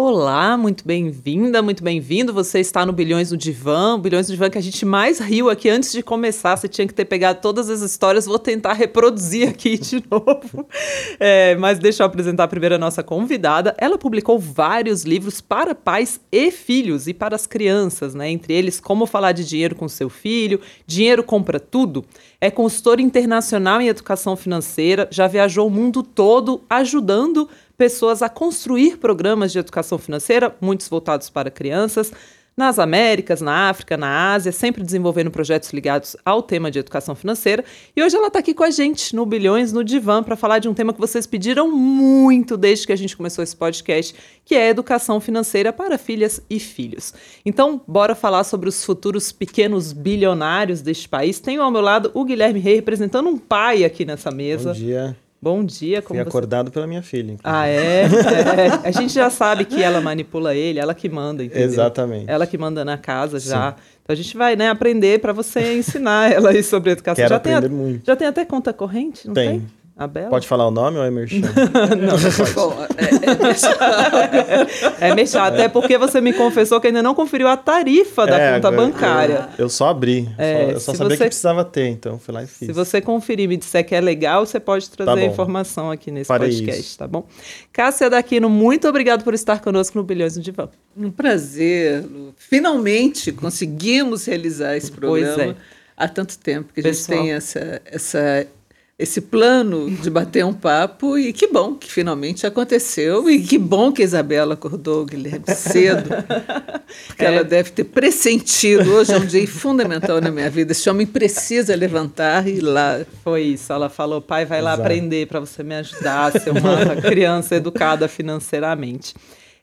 Olá, muito bem-vinda, muito bem-vindo. Você está no Bilhões no Divã, Bilhões no Divã que a gente mais riu aqui antes de começar. Você tinha que ter pegado todas as histórias, vou tentar reproduzir aqui de novo. É, mas deixa eu apresentar primeiro a nossa convidada. Ela publicou vários livros para pais e filhos e para as crianças, né? Entre eles, Como Falar de Dinheiro com Seu Filho, Dinheiro Compra Tudo. É consultora internacional em educação financeira, já viajou o mundo todo ajudando pessoas a construir programas de educação financeira, muitos voltados para crianças, nas Américas, na África, na Ásia, sempre desenvolvendo projetos ligados ao tema de educação financeira. E hoje ela está aqui com a gente no Bilhões no Divã para falar de um tema que vocês pediram muito desde que a gente começou esse podcast, que é educação financeira para filhas e filhos. Então, bora falar sobre os futuros pequenos bilionários deste país. Tenho ao meu lado o Guilherme Rey representando um pai aqui nessa mesa. Bom dia. Bom dia. Como Fui você... acordado pela minha filha. Inclusive. Ah, é? é? A gente já sabe que ela manipula ele, ela que manda, entendeu? Exatamente. Ela que manda na casa já. Sim. Então a gente vai né, aprender para você ensinar ela aí sobre educação. Quero já aprender tem a... muito. Já tem até conta corrente, não tem? tem? A Bela? Pode falar o nome ou é merchan? não, não pode. é, é merchan. é merchan, até porque você me confessou que ainda não conferiu a tarifa da é, conta bancária. Eu, eu só abri, É, só, eu só se sabia você- que precisava ter, então fui lá e fiz. Se você conferir e me disser que é legal, você pode trazer Tá a informação aqui nesse Farei podcast, isso. tá bom? Cássia Daquino, muito obrigado por estar conosco no Bilhões no Divã. Um prazer, Lu. Finalmente conseguimos realizar esse Pois programa é. há tanto tempo que a gente Pessoal. tem essa, essa, esse plano de bater um papo e que bom que finalmente aconteceu e que bom que a Isabela acordou o Guilherme cedo, porque É. ela deve ter pressentido. Hoje é um dia fundamental na minha vida. Esse homem precisa levantar e ir lá. Foi isso. Ela falou, pai, vai lá Exato. aprender para você me ajudar a ser uma criança educada financeiramente.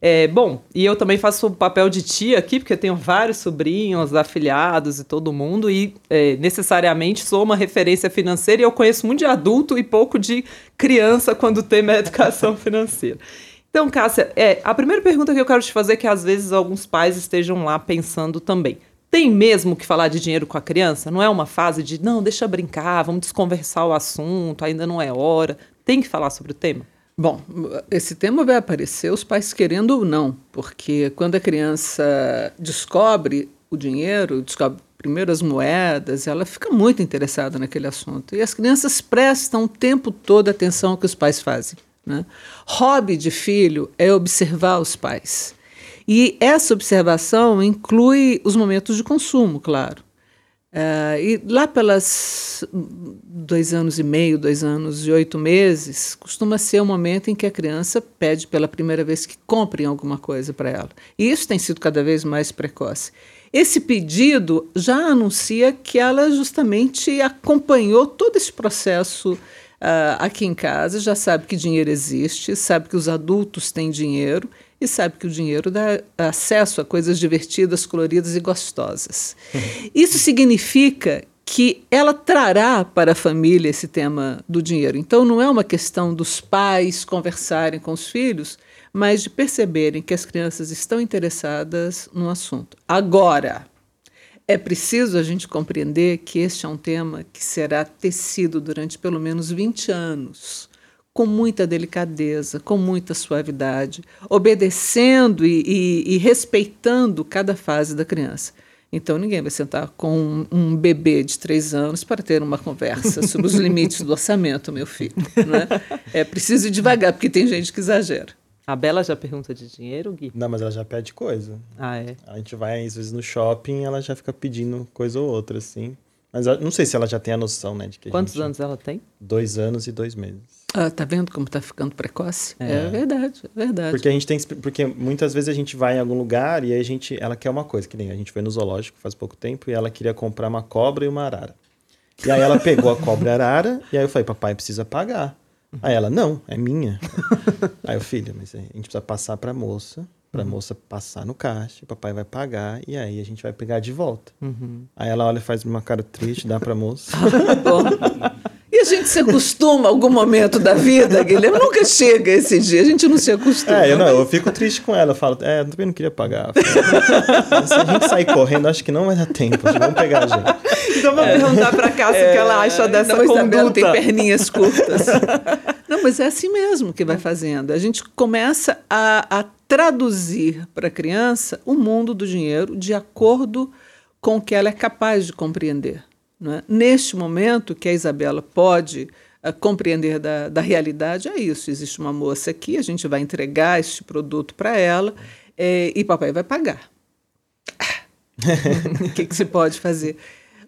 É, bom, e eu também faço o papel de tia aqui, porque eu tenho vários sobrinhos, afilhados e todo mundo, e é, necessariamente sou uma referência financeira e eu conheço muito de adulto e pouco de criança quando o tema é educação financeira. Então, Cássia, é, a primeira pergunta que eu quero te fazer é que às vezes alguns pais estejam lá pensando também. Tem mesmo que falar de dinheiro com a criança? Não é uma fase de, não, deixa brincar, vamos desconversar o assunto, ainda não é hora. Tem que falar sobre o tema? Bom, esse tema vai aparecer os pais querendo ou não, porque quando a criança descobre o dinheiro, descobre primeiro as moedas, ela fica muito interessada naquele assunto. E as crianças prestam o tempo todo atenção ao que os pais fazem. Né? Hobby de filho é observar os pais. E essa observação inclui os momentos de consumo, claro. Ah, e lá pelas dois anos e meio, dois anos e oito meses, costuma ser o momento em que a criança pede pela primeira vez que comprem alguma coisa para ela. E isso tem sido cada vez mais precoce. Esse pedido já anuncia que ela justamente acompanhou todo esse processo ah, aqui em casa, já sabe que dinheiro existe, sabe que os adultos têm dinheiro e sabe que o dinheiro dá acesso a coisas divertidas, coloridas e gostosas. Isso significa que ela trará para a família esse tema do dinheiro. Então, não é uma questão dos pais conversarem com os filhos, mas de perceberem que as crianças estão interessadas no assunto. Agora, é preciso a gente compreender que este é um tema que será tecido durante pelo menos 20 anos, com muita delicadeza, com muita suavidade, obedecendo e, e- e respeitando cada fase da criança. Então, ninguém vai sentar com um, um bebê de três anos para ter uma conversa sobre os limites do orçamento, meu filho. Né? É preciso ir devagar, porque tem gente que exagera. A Bela já pergunta de dinheiro, Gui? Não, mas ela já pede coisa. Ah, é. A gente vai, às vezes, no shopping ela já fica pedindo coisa ou outra, assim. Mas eu não sei se ela já tem a noção, né? De que Quantos gente- anos ela tem? Dois anos e dois meses. Ah, tá vendo como está ficando precoce? É, verdade, é verdade. Porque a gente tem porque muitas vezes a gente vai em algum lugar e aí a gente ela quer uma coisa, que nem a gente foi no zoológico faz pouco tempo e ela queria comprar uma cobra e uma arara. E aí ela pegou a cobra e a arara e aí eu falei, papai precisa pagar. Aí ela, não, é minha. aí eu, filha, mas a gente precisa passar pra moça, pra moça passar no caixa, o papai vai pagar e aí a gente vai pegar de volta. Aí ela olha, faz uma cara triste, dá pra moça. E a gente se acostuma a algum momento da vida, Guilherme? Nunca chega esse dia, a gente não se acostuma. É, eu não, eu fico triste com ela. Eu falo, é, eu também não queria pagar. Se a gente sair correndo, acho que não vai dar tempo. Vamos pegar a gente. Então vou perguntar pra Cássia o que ela acha dessa não, conduta. tem perninhas curtas. Não, mas é assim mesmo que vai fazendo. A gente começa a, a traduzir para a criança o mundo do dinheiro de acordo com o que ela é capaz de compreender. É? Neste momento que a Isabela pode uh, compreender da, da realidade, é isso. Existe uma moça aqui, a gente vai entregar este produto para ela é, e papai vai pagar. o que, que se pode fazer?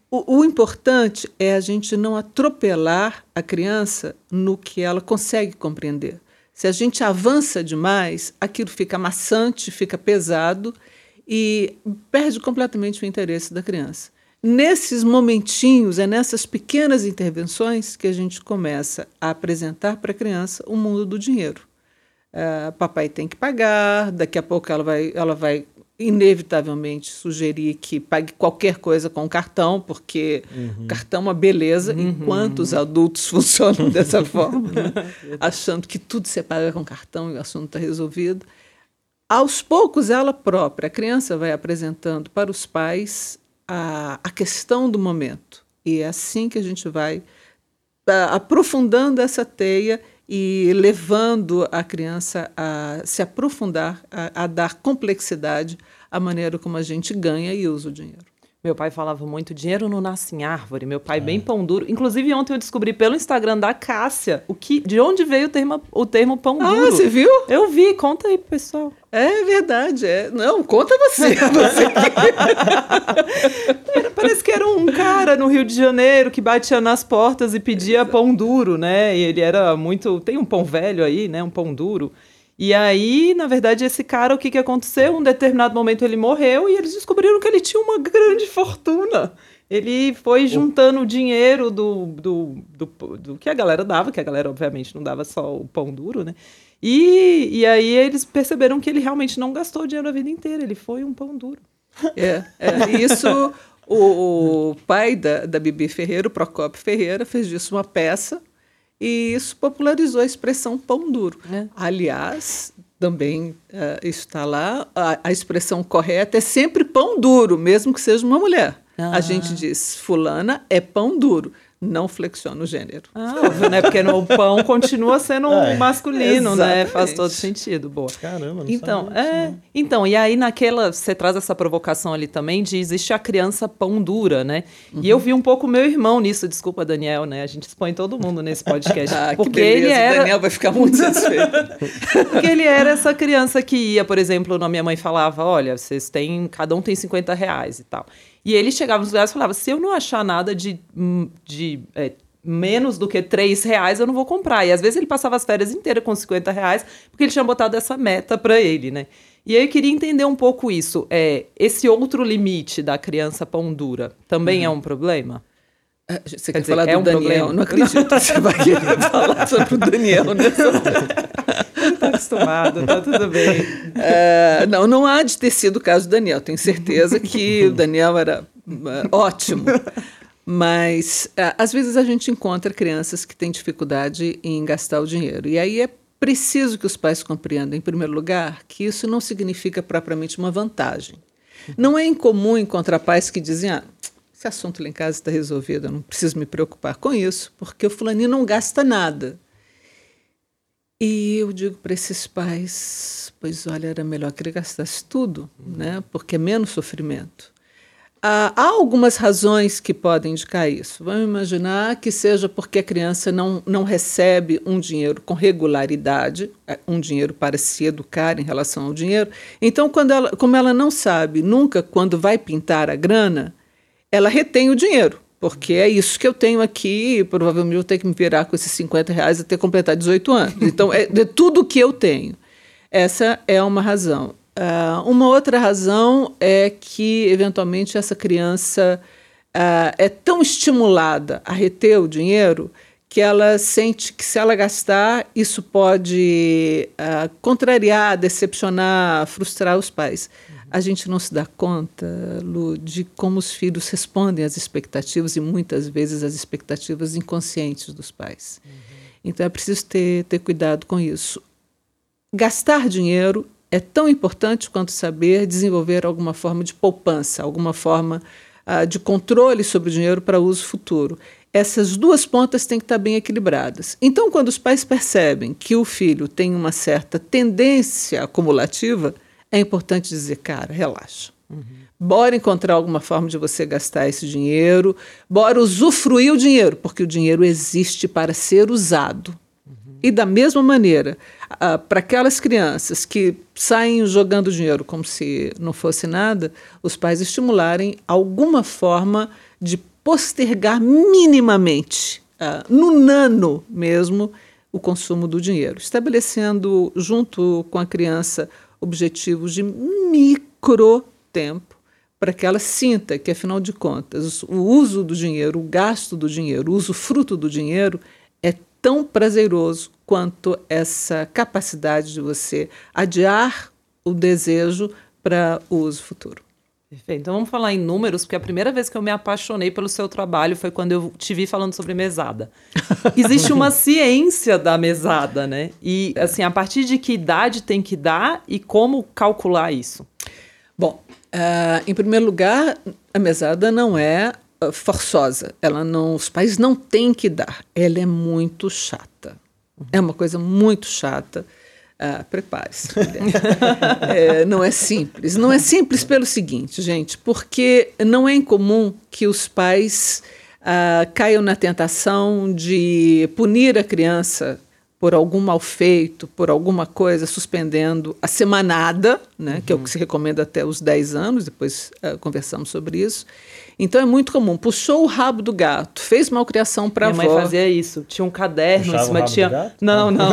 O, o, importante é a gente não atropelar a criança no que ela consegue compreender. Se a gente avança demais, aquilo fica maçante, fica pesado e perde completamente o interesse da criança. Nesses momentinhos, é nessas pequenas intervenções que a gente começa a apresentar para a criança o mundo do dinheiro. Uh, papai tem que pagar, daqui a pouco ela vai, ela vai inevitavelmente sugerir que pague qualquer coisa com cartão, porque uhum. cartão é uma beleza, uhum. enquanto os adultos funcionam dessa forma, né? achando que tudo se paga com cartão e o assunto está resolvido. Aos poucos, ela própria, a criança vai apresentando para os pais a, a questão do momento. E é assim que a gente vai a, aprofundando essa teia e levando a criança a se aprofundar, a, a dar complexidade à maneira como a gente ganha e usa o dinheiro. Meu pai falava muito, dinheiro não nasce em árvore. Meu pai é. bem pão duro. Inclusive, ontem eu descobri pelo Instagram da Cássia o que, de onde veio o termo, o termo pão ah, duro. Ah, você viu? Eu vi, conta aí pro pessoal. É verdade, é. Não, conta você. você. era, parece que era um cara no Rio de Janeiro que batia nas portas e pedia pão duro, né? E ele era muito. Tem um pão velho aí, né? Um pão duro. E aí, na verdade, esse cara, o que, que aconteceu? Um determinado momento ele morreu e eles descobriram que ele tinha uma grande fortuna. Ele foi juntando o dinheiro do, do, do, do, que a galera dava, que a galera, obviamente, não dava só o pão duro, né? E, e aí eles perceberam que ele realmente não gastou dinheiro a vida inteira, ele foi um pão duro. É, é isso. O, o, pai da, da Bibi Ferreira, o Procopio Ferreira, fez disso uma peça e isso popularizou a expressão pão duro. É. Aliás, também uh, está lá, a, a, expressão correta é sempre pão duro, mesmo que seja uma mulher. Ah. A gente diz, fulana é pão duro não flexiona o gênero. Ah, óbvio, né? Porque no pão continua sendo é, masculino, exatamente. né? Faz todo sentido. Boa. Caramba, não então, é, isso, Então, e aí naquela, você traz essa provocação ali também de existe a criança pão dura, né? Uhum. E eu vi um pouco meu irmão nisso, desculpa, Daniel, né? A gente expõe todo mundo nesse podcast. ah, porque ele era. O Daniel vai ficar muito satisfeito. porque ele era essa criança que ia, por exemplo, a minha mãe falava: olha, vocês têm, cada um tem 50 reais e tal. E ele chegava nos lugares e falava: se eu não achar nada de, hum, de é, menos do que 3 reais, eu não vou comprar. E às vezes ele passava as férias inteiras com 50 reais, porque ele tinha botado essa meta para ele, né? E aí eu queria entender um pouco isso. É, esse outro limite da criança pão dura também é uhum. é um problema? Você quer, quer dizer, falar é do um Daniel? Problema? Não acredito que você vai querer falar sobre o Daniel nessa Está acostumado, tá tudo bem. É, não, não há de ter sido o caso do Daniel. Tenho certeza que o Daniel era uh, ótimo. Mas uh, às vezes a gente encontra crianças que têm dificuldade em gastar o dinheiro. E aí é preciso que os pais compreendam, em primeiro lugar, que isso não significa propriamente uma vantagem. Não é incomum encontrar pais que dizem: ah, esse assunto lá em casa está resolvido, eu não preciso me preocupar com isso, porque o fulaninho não gasta nada. E eu digo para esses pais, pois olha, era melhor que ele gastasse tudo, uhum. né? porque é menos sofrimento. Há, há algumas razões que podem indicar isso. Vamos imaginar que seja porque a criança não, não recebe um dinheiro com regularidade, é, um dinheiro para se educar em relação ao dinheiro. Então, quando ela, como ela não sabe nunca quando vai pintar a grana, ela retém o dinheiro, porque é isso que eu tenho aqui, provavelmente eu vou ter que me virar com esses 50 reais até completar 18 anos. Então, é de tudo que eu tenho. Essa é uma razão. Uh, uma outra razão é que, eventualmente, essa criança uh, é tão estimulada a reter o dinheiro que ela sente que, se ela gastar, isso pode uh, contrariar, decepcionar, frustrar os pais a gente não se dá conta, Lu, de como os filhos respondem às expectativas e muitas vezes às expectativas inconscientes dos pais. Uhum. Então é preciso ter, ter cuidado com isso. Gastar dinheiro é tão importante quanto saber desenvolver alguma forma de poupança, alguma forma uh, de controle sobre o dinheiro para uso futuro. essas duas pontas têm que estar bem equilibradas. Então, quando os pais percebem que o filho tem uma certa tendência acumulativa, é importante dizer, cara, relaxa. Uhum. Bora encontrar alguma forma de você gastar esse dinheiro, bora usufruir o dinheiro, porque o dinheiro existe para ser usado. Uhum. E da mesma maneira, uh, para aquelas crianças que saem jogando dinheiro como se não fosse nada, os pais estimularem alguma forma de postergar minimamente, uh, no nano mesmo, o consumo do dinheiro, estabelecendo junto com a criança objetivos de micro tempo para que ela sinta que, afinal de contas, o uso do dinheiro, o gasto do dinheiro, o uso fruto do dinheiro é tão prazeroso quanto essa capacidade de você adiar o desejo para o uso futuro. Perfeito. Então vamos falar em números, porque a primeira vez que eu me apaixonei pelo seu trabalho foi quando eu te vi falando sobre mesada. Existe uma ciência da mesada, né? E assim, a partir de que idade tem que dar e como calcular isso? Bom, uh, em primeiro lugar, a mesada não é uh, forçosa. Ela não, os pais não têm que dar. Ela é muito chata. É uma coisa muito chata. Ah, Prepare-se. é, não é simples. Não é simples pelo seguinte, gente, porque não é incomum que os pais ah, caiam na tentação de punir a criança por algum mal feito, por alguma coisa, suspendendo a semanada, né, uhum. que é o que se recomenda até os 10 anos, depois uh, conversamos sobre isso. Então é muito comum. Puxou o rabo do gato, fez malcriação para a avó. Minha mãe fazia isso. Tinha um caderno Puxava em cima. tinha... Não, não.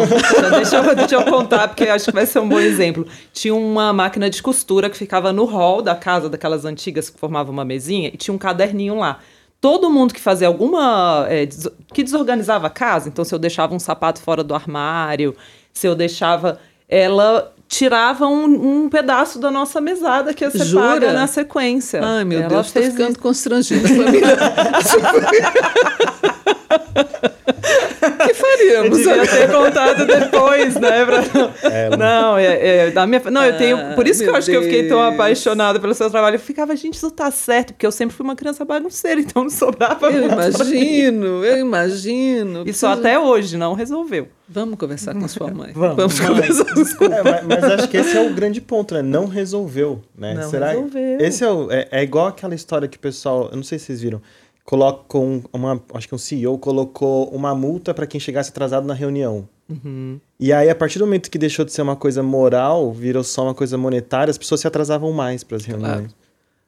deixa, eu, deixa eu contar, porque acho que vai ser um bom exemplo. Tinha uma máquina de costura que ficava no hall da casa, daquelas antigas que formavam uma mesinha, e tinha um caderninho lá todo mundo que fazia alguma. É, des que desorganizava a casa, então se eu deixava um sapato fora do armário, se eu deixava. Ela tirava um, um, pedaço da nossa mesada que você Jura? paga na sequência. Ai, meu Ela Deus, estou ficando isso. constrangida. que faríamos? Eu devia ter contado depois, né? Pra... É, não, é, é, da minha, não, eu tenho. Por isso que eu acho Deus. que eu fiquei tão apaixonada pelo seu trabalho. Eu ficava, gente, isso tá certo, porque eu sempre fui uma criança bagunceira, então não sobrava Eu imagino, eu imagino. Isso até hoje não resolveu. Vamos conversar com a sua mãe. Vamos, Vamos conversar com é, mas, mas, acho que esse é o grande ponto, né? Não resolveu, né? Não Será? resolveu. Esse é, o, é, é, igual aquela história que o pessoal, eu não sei se vocês viram, colocou uma, acho que um CEO colocou uma multa para quem chegasse atrasado na reunião. Uhum. E aí, a partir do momento que deixou de ser uma coisa moral, virou só uma coisa monetária, as pessoas se atrasavam mais para as reuniões. Claro.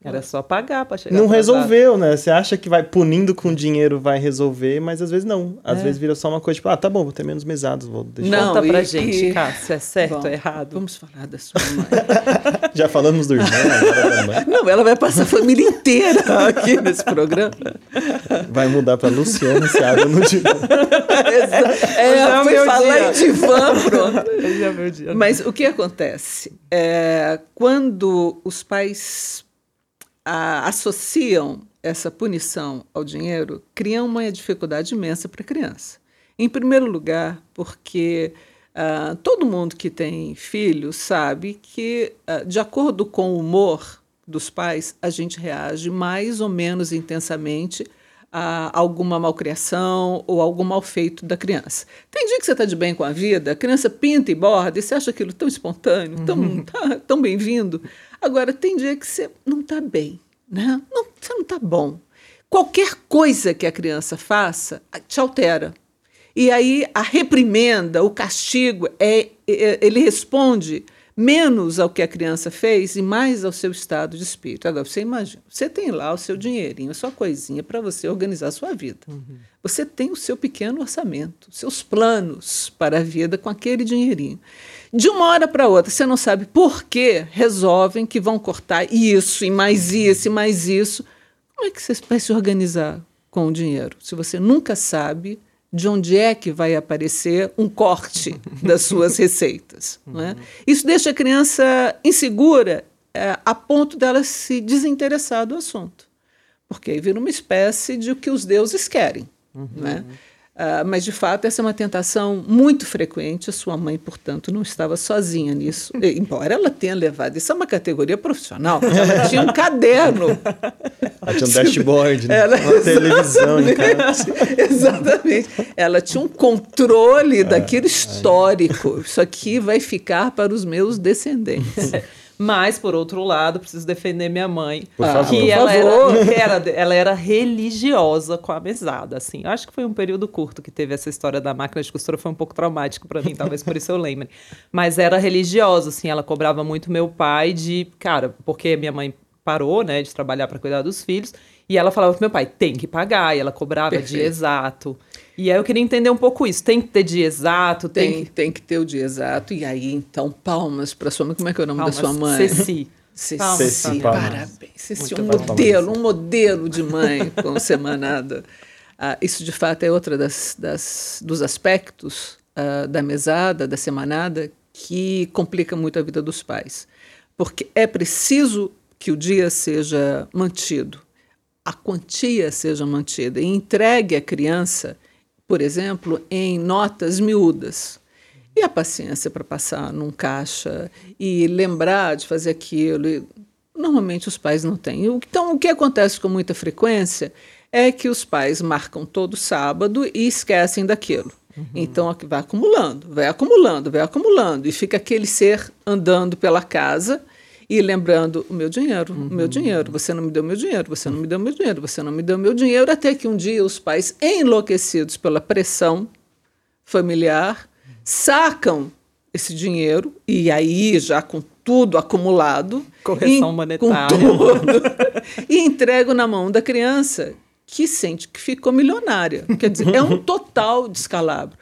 Era só pagar para chegar. Não atrasado. resolveu, né? Você acha que vai punindo com dinheiro vai resolver, mas às vezes não. Às é. vezes vira só uma coisa tipo, ah, tá bom, vou ter menos mesados, vou deixar. Não, Conta pra e, gente, e... cara, se é certo ou errado. Vamos falar da sua mãe. Já falamos do irmão, agora da mãe. Não, ela vai passar a família inteira aqui nesse programa. Vai mudar para Luciana se abre no divã. é, é foi falar dia. em divã, pronto. É dia. Mas o que acontece? É, quando os pais a, associam essa punição ao dinheiro, criam uma dificuldade imensa para a criança. Em primeiro lugar, porque uh, todo mundo que tem filho sabe que, uh, de acordo com o humor dos pais, a gente reage mais ou menos intensamente a alguma malcriação ou algum mal feito da criança. Tem dia que você está de bem com a vida, a criança pinta e borda e você acha aquilo tão espontâneo, tão, uhum. tá, tão bem-vindo. Agora, tem dia que você não está bem, né? Não, você não está bom. Qualquer coisa que a criança faça te altera. E aí a reprimenda, o castigo, é, é, ele responde menos ao que a criança fez e mais ao seu estado de espírito. Agora, você imagina, você tem lá o seu dinheirinho, a sua coisinha para você organizar a sua vida. Uhum. Você tem o seu pequeno orçamento, seus planos para a vida com aquele dinheirinho. De uma hora para outra, você não sabe por que resolvem que vão cortar isso e mais isso e mais isso. Como é que você vai se organizar com o dinheiro se você nunca sabe de onde é que vai aparecer um corte das suas receitas? Né? Isso deixa a criança insegura é, a ponto dela se desinteressar do assunto, porque aí vira uma espécie de o que os deuses querem. Uhum. Né? Uh, mas, de fato, essa é uma tentação muito frequente. A sua mãe, portanto, não estava sozinha nisso. Embora ela tenha levado isso a uma categoria profissional. Ela tinha um caderno Ela tinha um dashboard, né? Ela- Uma televisão em casa. Exatamente. Ela tinha um controle daquilo histórico. Isso aqui vai ficar para os meus descendentes. Mas, por outro lado, preciso defender minha mãe. Por Ah, favor. Que por ela favor. era, era- ela era religiosa com a mesada, assim. Eu Acho que foi um período curto que teve essa história da máquina de costura, foi um pouco traumático pra mim, talvez por isso eu lembre. Mas era religiosa, assim, ela cobrava muito meu pai de, cara, porque minha mãe parou, né, de trabalhar pra cuidar dos filhos, e ela falava pro meu pai, tem que pagar, e ela cobrava Perfeito. exato. E aí eu queria entender um pouco isso, tem que ter dia exato, tem, Tem, que... tem que ter o dia exato. E aí, então, palmas para sua mãe. Como é que é o nome Palmas, da sua mãe? Ceci. Ceci, Palmas, Ceci, parabéns. Ceci, Muito um palmas. modelo, um modelo de mãe com semanada. Ah, isso, de fato, é outra das, das- dos aspectos ah, da mesada, da semanada, que complica muito a vida dos pais. Porque é preciso que o dia seja mantido, a quantia seja mantida e entregue à criança, por exemplo, em notas miúdas. E a paciência para passar num caixa e lembrar de fazer aquilo. Normalmente os pais não têm. Então, o que acontece com muita frequência é que os pais marcam todo sábado e esquecem daquilo. Então, aqui vai acumulando, vai acumulando, vai acumulando. E fica aquele ser andando pela casa e lembrando o meu dinheiro, o meu dinheiro, você não me deu meu dinheiro, você não me deu meu dinheiro, você não me deu meu dinheiro, até que um dia os pais, enlouquecidos pela pressão familiar, sacam esse dinheiro e aí já com tudo acumulado, Correção em- monetária. com tudo, e entregam na mão da criança que sente que ficou milionária. Quer dizer, é um total descalabro.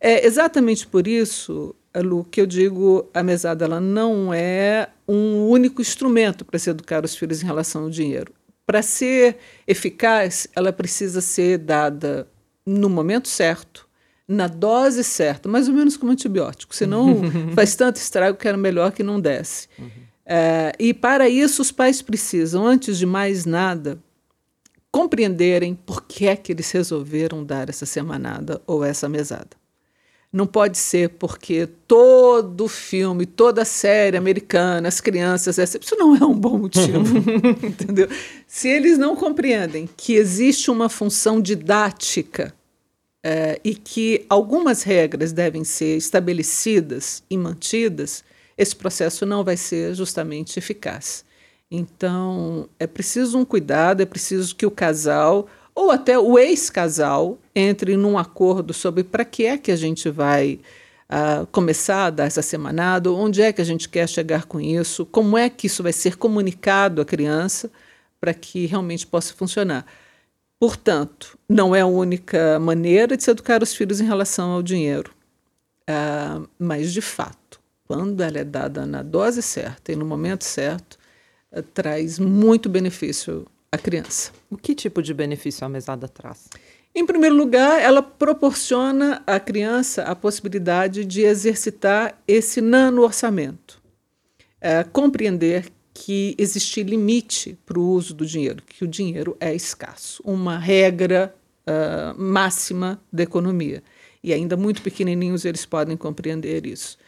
É exatamente por isso, Lu, que eu digo a mesada ela não é um único instrumento para se educar os filhos em relação ao dinheiro. Para ser eficaz, ela precisa ser dada no momento certo, na dose certa, mais ou menos como antibiótico. Senão faz tanto estrago que era melhor que não desse. É, e para isso, os pais precisam, antes de mais nada, compreenderem por que é que eles resolveram dar essa semanada ou essa mesada. Não pode ser porque todo filme, toda série americana, as crianças, isso não é um bom motivo, entendeu? Se eles não compreendem que existe uma função didática eh, e que algumas regras devem ser estabelecidas e mantidas, esse processo não vai ser justamente eficaz. Então, é preciso um cuidado, é preciso que o casal ou até o ex-casal entre num acordo sobre para que é que a gente vai ah, começar a dar essa semanada, onde é que a gente quer chegar com isso, como é que isso vai ser comunicado à criança para que realmente possa funcionar. Portanto, não é a única maneira de se educar os filhos em relação ao dinheiro. Ah, mas, de fato, quando ela é dada na dose certa e no momento certo, ah, traz muito benefício à criança. O que tipo de benefício a mesada traz? Em primeiro lugar, ela proporciona à criança a possibilidade de exercitar esse nano-orçamento. É, compreender que existe limite para o uso do dinheiro, que o dinheiro é escasso, uma regra ah, máxima da economia. E ainda muito pequenininhos eles podem compreender isso.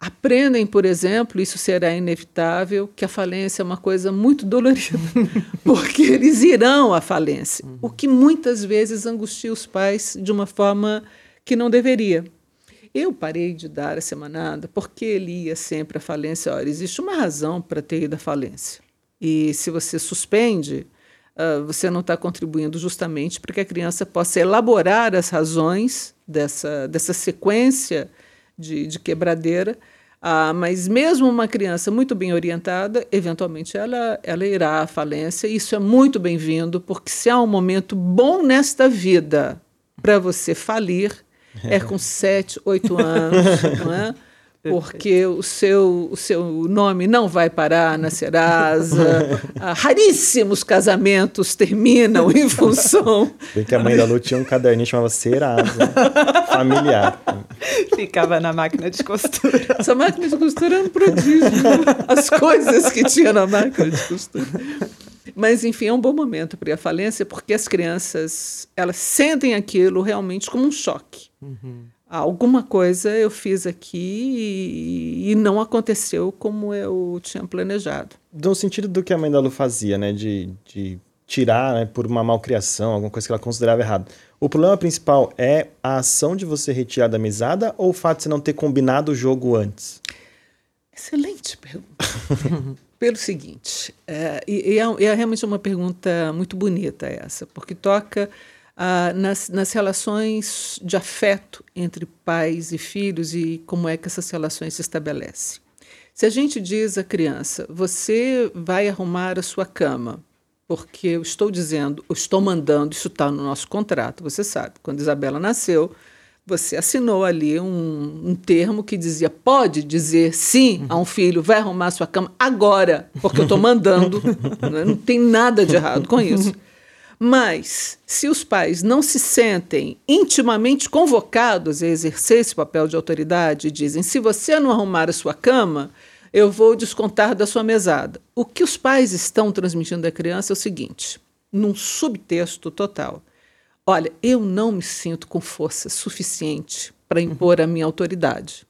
Aprendem, por exemplo, isso será inevitável, que a falência é uma coisa muito dolorida, porque eles irão à falência, o que muitas vezes angustia os pais de uma forma que não deveria. Eu parei de dar a semanada porque ele ia sempre à falência. Olha, existe uma razão para ter ido à falência. E se você suspende, uh, você não está contribuindo justamente para que a criança possa elaborar as razões dessa, dessa sequência de, de quebradeira. Ah, mas mesmo uma criança muito bem orientada, eventualmente ela, ela irá à falência. Isso é muito bem-vindo, porque se há um momento bom nesta vida para você falir, é com sete, oito anos, não é? Porque o seu, o seu nome não vai parar na Serasa. Ah, raríssimos casamentos terminam em função. Bem que a mãe da Lu tinha um caderninho que chamava Serasa, familiar. Ficava na máquina de costura. Essa máquina de costura era um prodígio. As coisas que tinha na máquina de costura. Mas, enfim, é um bom momento para à falência, porque as crianças elas sentem aquilo realmente como um choque. Uhum. Alguma coisa eu fiz aqui e, e, não aconteceu como eu tinha planejado. No sentido do que a mãe da Lu fazia, né? De, de tirar né, por uma malcriação, alguma coisa que ela considerava errado. O problema principal é a ação de você retirar da mesada ou o fato de você não ter combinado o jogo antes? Excelente pergunta. Pelo seguinte, é, e, é, é, realmente uma pergunta muito bonita essa, porque toca ah, nas, nas relações de afeto entre pais e filhos e como é que essas relações se estabelecem. Se a gente diz à criança, você vai arrumar a sua cama, porque eu estou dizendo, eu estou mandando, isso está no nosso contrato, você sabe. Quando Isabela nasceu, você assinou ali um, um termo que dizia: pode dizer sim a um filho, vai arrumar a sua cama agora, porque eu estou mandando. Né? não tem nada de errado com isso. Mas, se os pais não se sentem intimamente convocados a exercer esse papel de autoridade, dizem: se você não arrumar a sua cama, eu vou descontar da sua mesada. O que os pais estão transmitindo à criança é o seguinte, num subtexto total. Olha, eu não me sinto com força suficiente para impor a minha autoridade.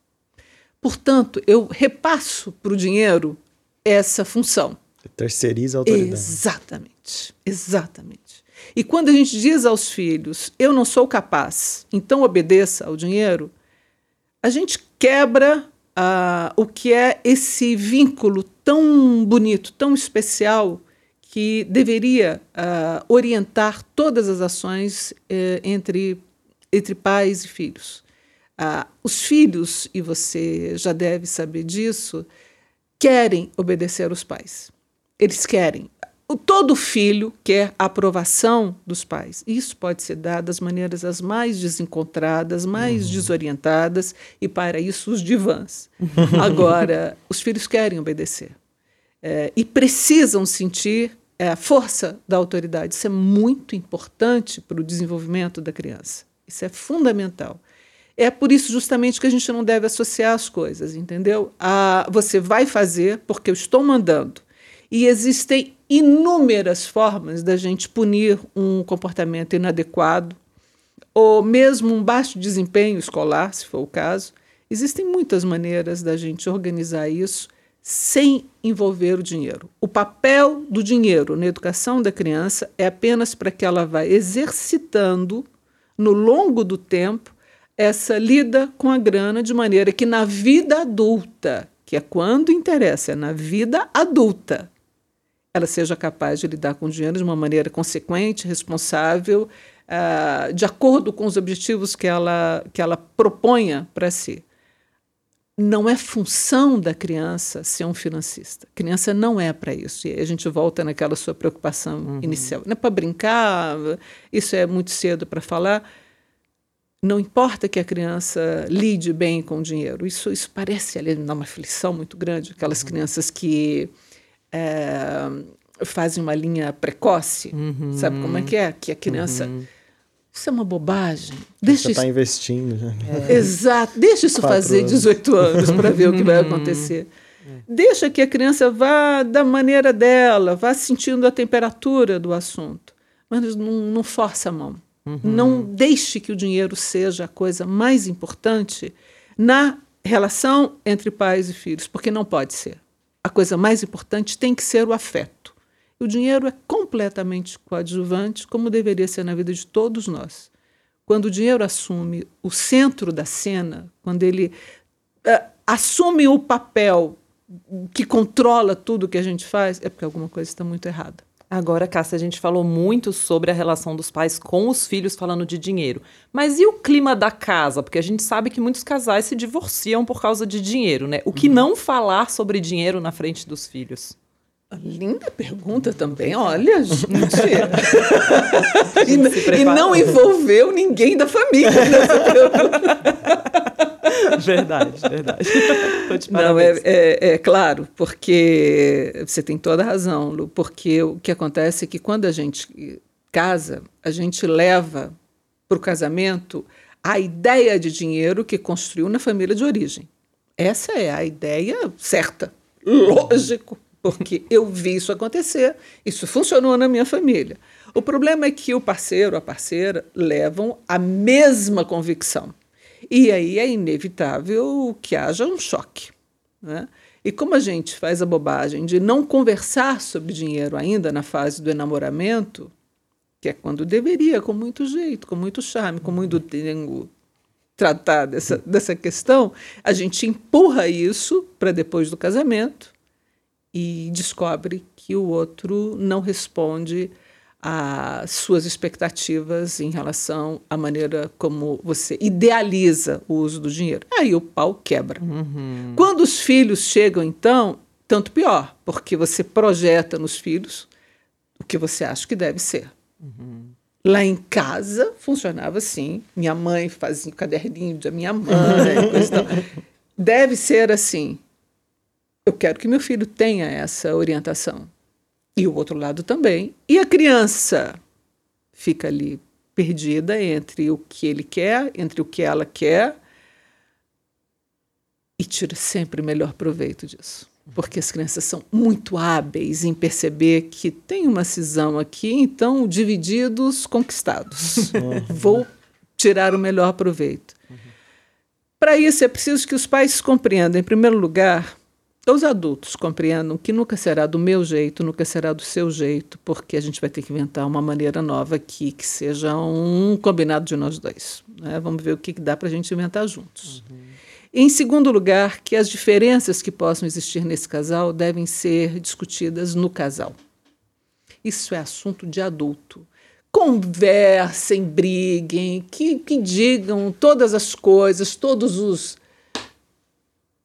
Portanto, eu repasso para o dinheiro essa função. Terceiriza a autoridade. Exatamente, exatamente. E quando a gente diz aos filhos, eu não sou capaz, então obedeça ao dinheiro, a gente quebra uh, o que é esse vínculo tão bonito, tão especial, que deveria uh, orientar todas as ações uh, entre, entre pais e filhos. Uh, os filhos, e você já deve saber disso, querem obedecer aos pais. Eles querem. O, todo filho quer a aprovação dos pais. Isso pode ser dado das maneiras as mais desencontradas, mais uhum. desorientadas, e para isso os divãs. Agora, os filhos querem obedecer. É, e precisam sentir é, a força da autoridade. Isso é muito importante para o desenvolvimento da criança. Isso é fundamental. É por isso justamente que a gente não deve associar as coisas, entendeu? A, você vai fazer porque eu estou mandando. E existem inúmeras formas da gente punir um comportamento inadequado, ou mesmo um baixo desempenho escolar, se for o caso. Existem muitas maneiras da gente organizar isso sem envolver o dinheiro. O papel do dinheiro na educação da criança é apenas para que ela vá exercitando no longo do tempo essa lida com a grana de maneira que na vida adulta, que é quando interessa, é na vida adulta, ela seja capaz de lidar com o dinheiro de uma maneira consequente, responsável, uh, de acordo com os objetivos que ela, que ela proponha para si. Não é função da criança ser um financista. Criança não é para isso. E a gente volta naquela sua preocupação uhum. inicial. Não é para brincar, isso é muito cedo para falar. Não importa que a criança lide bem com o dinheiro. Isso, isso parece ali dar uma aflição muito grande. Aquelas uhum. crianças que é, fazem uma linha precoce, uhum. sabe como é que é? Que a criança. Uhum. Isso é uma bobagem. Deixa Você está investindo. Já. É. Exato. Deixa isso Quatro fazer anos. 18 anos para ver o que vai acontecer. É. Deixa que a criança vá da maneira dela, vá sentindo a temperatura do assunto. Mas não, não força a mão. Uhum. Não deixe que o dinheiro seja a coisa mais importante na relação entre pais e filhos, porque não pode ser coisa mais importante tem que ser o afeto. E o dinheiro é completamente coadjuvante, como deveria ser na vida de todos nós. Quando o dinheiro assume o centro da cena, quando ele uh, assume o papel que controla tudo que a gente faz, é porque alguma coisa está muito errada. Agora, Cássia, a gente falou muito sobre a relação dos pais com os filhos falando de dinheiro. Mas e o clima da casa? Porque a gente sabe que muitos casais se divorciam por causa de dinheiro, né? O que uhum. não falar sobre dinheiro na frente dos filhos? Linda pergunta também, olha, gente. e, e, não envolveu ninguém da família nessa pergunta. verdade, verdade. Não, é, é, é, claro, porque você tem toda a razão, Lu, porque o que acontece é que quando a gente casa, a gente leva para o casamento a ideia de dinheiro que construiu na família de origem. Essa é a ideia certa. Lógico, porque eu vi isso acontecer, isso funcionou na minha família. O problema é que o parceiro, a parceira, levam a mesma convicção. E aí é inevitável que haja um choque. Né? E como a gente faz a bobagem de não conversar sobre dinheiro ainda na fase do enamoramento, que é quando deveria, com muito jeito, com muito charme, com muito tempo, tratar dessa, dessa questão, a gente empurra isso para depois do casamento e descobre que o outro não responde às suas expectativas em relação à maneira como você idealiza o uso do dinheiro. Aí o pau quebra. Uhum. Quando os filhos chegam, então, tanto pior, porque você projeta nos filhos o que você acha que deve ser. Uhum. Lá em casa funcionava assim. Minha mãe fazia o caderninho da minha mãe. Deve ser assim. Eu quero que meu filho tenha essa orientação. E o outro lado também. E a criança fica ali perdida entre o que ele quer, entre o que ela quer, e tira sempre o melhor proveito disso porque as crianças são muito hábeis em perceber que tem uma cisão aqui, então divididos, conquistados. Uhum. Vou tirar o melhor proveito. Uhum. Para isso é preciso que os pais compreendam, em primeiro lugar, os adultos compreendam que nunca será do meu jeito, nunca será do seu jeito, porque a gente vai ter que inventar uma maneira nova aqui que seja um combinado de nós dois. Né? Vamos ver o que dá para a gente inventar juntos. Uhum. Em segundo lugar, que as diferenças que possam existir nesse casal devem ser discutidas no casal. Isso é assunto de adulto. Conversem, briguem, que, que digam todas as coisas, todos os.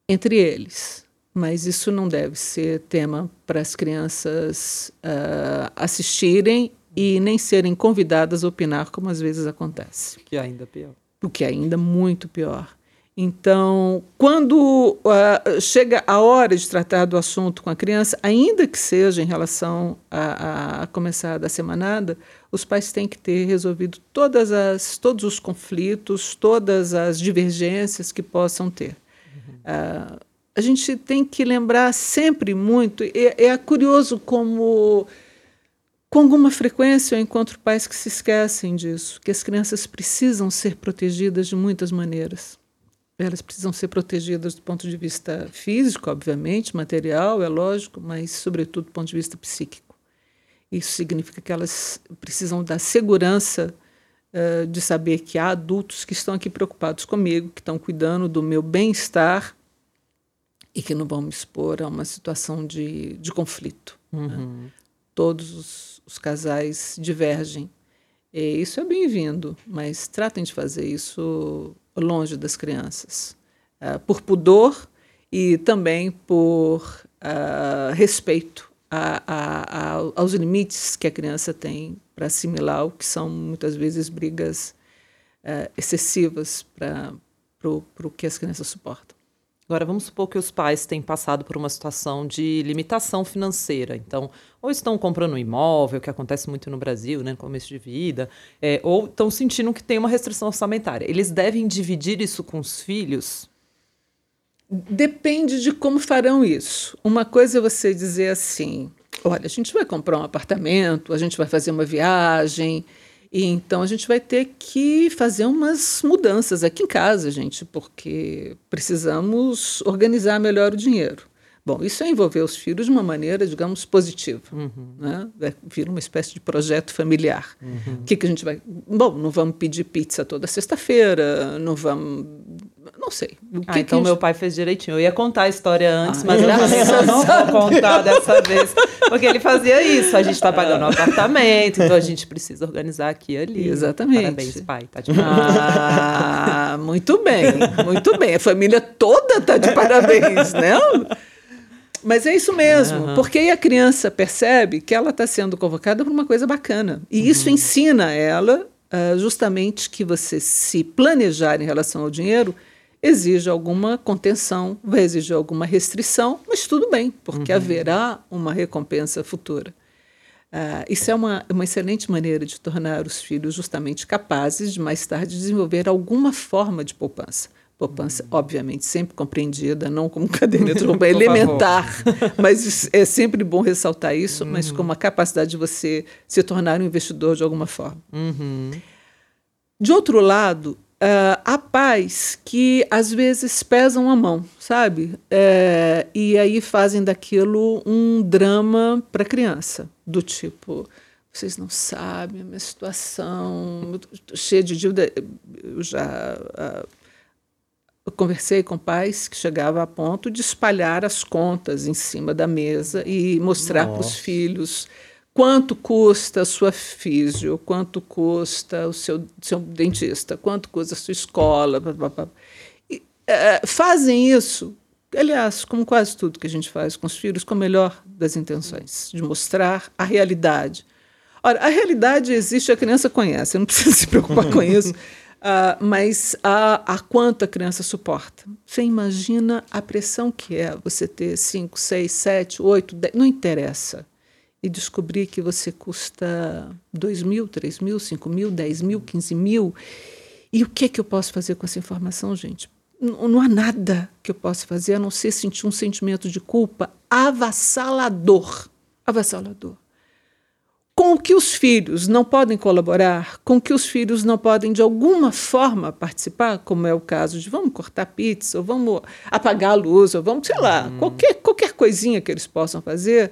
entre eles. Mas isso não deve ser tema para as crianças uh, assistirem e nem serem convidadas a opinar, como às vezes acontece. Que é ainda pior. O que é ainda muito pior. Então, quando uh, chega a hora de tratar do assunto com a criança, ainda que seja em relação a, a começar da semanada, os pais têm que ter resolvido todas as, todos os conflitos, todas as divergências que possam ter. Uhum. Uh, a gente tem que lembrar sempre muito, é, é curioso como com alguma frequência eu encontro pais que se esquecem disso, que as crianças precisam ser protegidas de muitas maneiras. Elas precisam ser protegidas do ponto de vista físico, obviamente, material, é lógico, mas, sobretudo, do ponto de vista psíquico. Isso significa que elas precisam da segurança uh, de saber que há adultos que estão aqui preocupados comigo, que estão cuidando do meu bem-estar e que não vão me expor a uma situação de, de conflito. Né? Uhum. Né? Todos os, os casais divergem. E isso é bem-vindo, mas tratem de fazer isso longe das crianças, uh, por pudor e também por uh, respeito a, a, a, aos limites que a criança tem para assimilar o que são muitas vezes brigas uh, excessivas para o que as crianças suportam. Agora, vamos supor que os pais têm passado por uma situação de limitação financeira. Então, ou estão comprando um imóvel, que acontece muito no Brasil, né, no começo de vida, é, ou estão sentindo que tem uma restrição orçamentária. Eles devem dividir isso com os filhos? Depende de como farão isso. Uma coisa é você dizer assim: olha, a gente vai comprar um apartamento, a gente vai fazer uma viagem e então a gente vai ter que fazer umas mudanças aqui em casa, gente, porque precisamos organizar melhor o dinheiro. Bom, isso é envolver os filhos de uma maneira, digamos, positiva. Uhum. Né? Vira uma espécie de projeto familiar. O uhum. que, que a gente vai. Bom, não vamos pedir pizza toda sexta-feira, não vamos. Não sei. O que ah, então gente... meu pai fez direitinho. Eu ia contar a história antes, ah, mas eu não vou contar dessa vez. Porque ele fazia isso. A gente está pagando um apartamento, então a gente precisa organizar aqui e ali. Exatamente. Parabéns, pai. Tá de Ah, muito bem, muito bem. A família toda tá de parabéns, né? Mas é isso mesmo, uhum. porque aí a criança percebe que ela está sendo convocada por uma coisa bacana. E uhum. isso ensina ela uh, justamente que você se planejar em relação ao dinheiro exige alguma contenção, vai exigir alguma restrição, mas tudo bem, porque uhum. haverá uma recompensa futura. Uh, isso é uma, uma excelente maneira de tornar os filhos justamente capazes de mais tarde desenvolver alguma forma de poupança poupança, obviamente, sempre compreendida, não como caderneta de roupa elementar, mas é sempre bom ressaltar isso, uhum. mas como a capacidade de você se tornar um investidor de alguma forma. Uhum. De outro lado, Uh, há pais que às vezes pesam a mão, sabe? É, e aí fazem daquilo um drama para a criança, do tipo, vocês não sabem a minha situação, cheia de dívida. Eu já uh, eu conversei com pais que chegavam a ponto de espalhar as contas em cima da mesa e mostrar para os filhos Quanto custa a sua físio? Quanto custa o seu, seu dentista? Quanto custa a sua escola? E, é, fazem isso, aliás, como quase tudo que a gente faz com os filhos, com a melhor das intenções, de mostrar a realidade. Ora, a realidade existe, a criança conhece, não precisa se preocupar com isso. Uh, mas a, a quanto a criança suporta. Você imagina a pressão que é você ter 5, 6, 7, 8, 10, não interessa e descobrir que você custa 2 mil, 3 mil, 5 mil, 10 mil, 15 mil. E o que, é que eu posso fazer com essa informação, gente? Não, não há nada que eu possa fazer a não ser sentir um sentimento de culpa avassalador. Avassalador. Com o que os filhos não podem colaborar, com o que os filhos não podem de alguma forma participar, como é o caso de vamos cortar pizza, ou vamos apagar a luz, ou vamos, sei lá, uhum. qualquer, qualquer coisinha que eles possam fazer,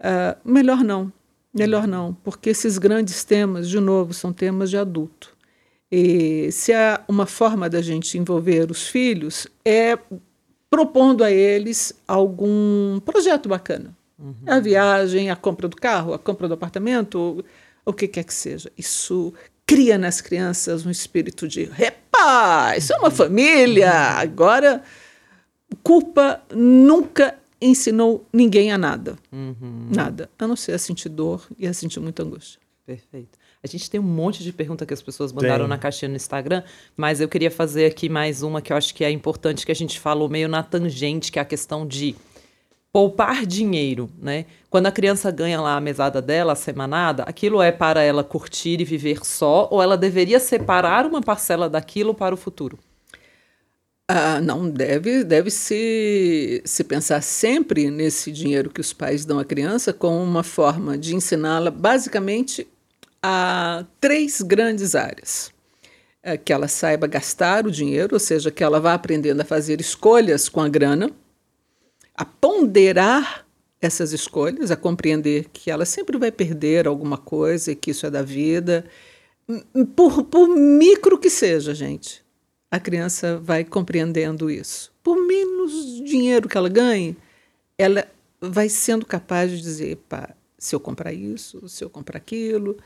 Uh, melhor não, melhor não, porque esses grandes temas, de novo, são temas de adulto. E se há uma forma da gente envolver os filhos, é propondo a eles algum projeto bacana. Uhum. A viagem, a compra do carro, a compra do apartamento, o que quer que seja. Isso cria nas crianças um espírito de repa, isso é uma família. Agora, culpa nunca ensinou ninguém a nada. Uhum. Nada. A não ser a sentir dor e a sentir muita angústia. Perfeito. A gente tem um monte de pergunta que as pessoas mandaram tem. na caixinha no Instagram, mas eu queria fazer aqui mais uma que eu acho que é importante, que a gente falou meio na tangente, que é a questão de poupar dinheiro, né? Quando a criança ganha lá a mesada dela, a semanada, aquilo é para ela curtir e viver só, ou ela deveria separar uma parcela daquilo para o futuro? Ah, não, deve, deve se, se pensar sempre nesse dinheiro que os pais dão à criança como uma forma de ensiná-la basicamente a três grandes áreas. É que ela saiba gastar o dinheiro, ou seja, que ela vá aprendendo a fazer escolhas com a grana, a ponderar essas escolhas, a compreender que ela sempre vai perder alguma coisa e que isso é da vida, por, por micro que seja, gente a criança vai compreendendo isso. Por menos dinheiro que ela ganhe, ela vai sendo capaz de dizer: pá, se eu comprar isso, se eu comprar aquilo,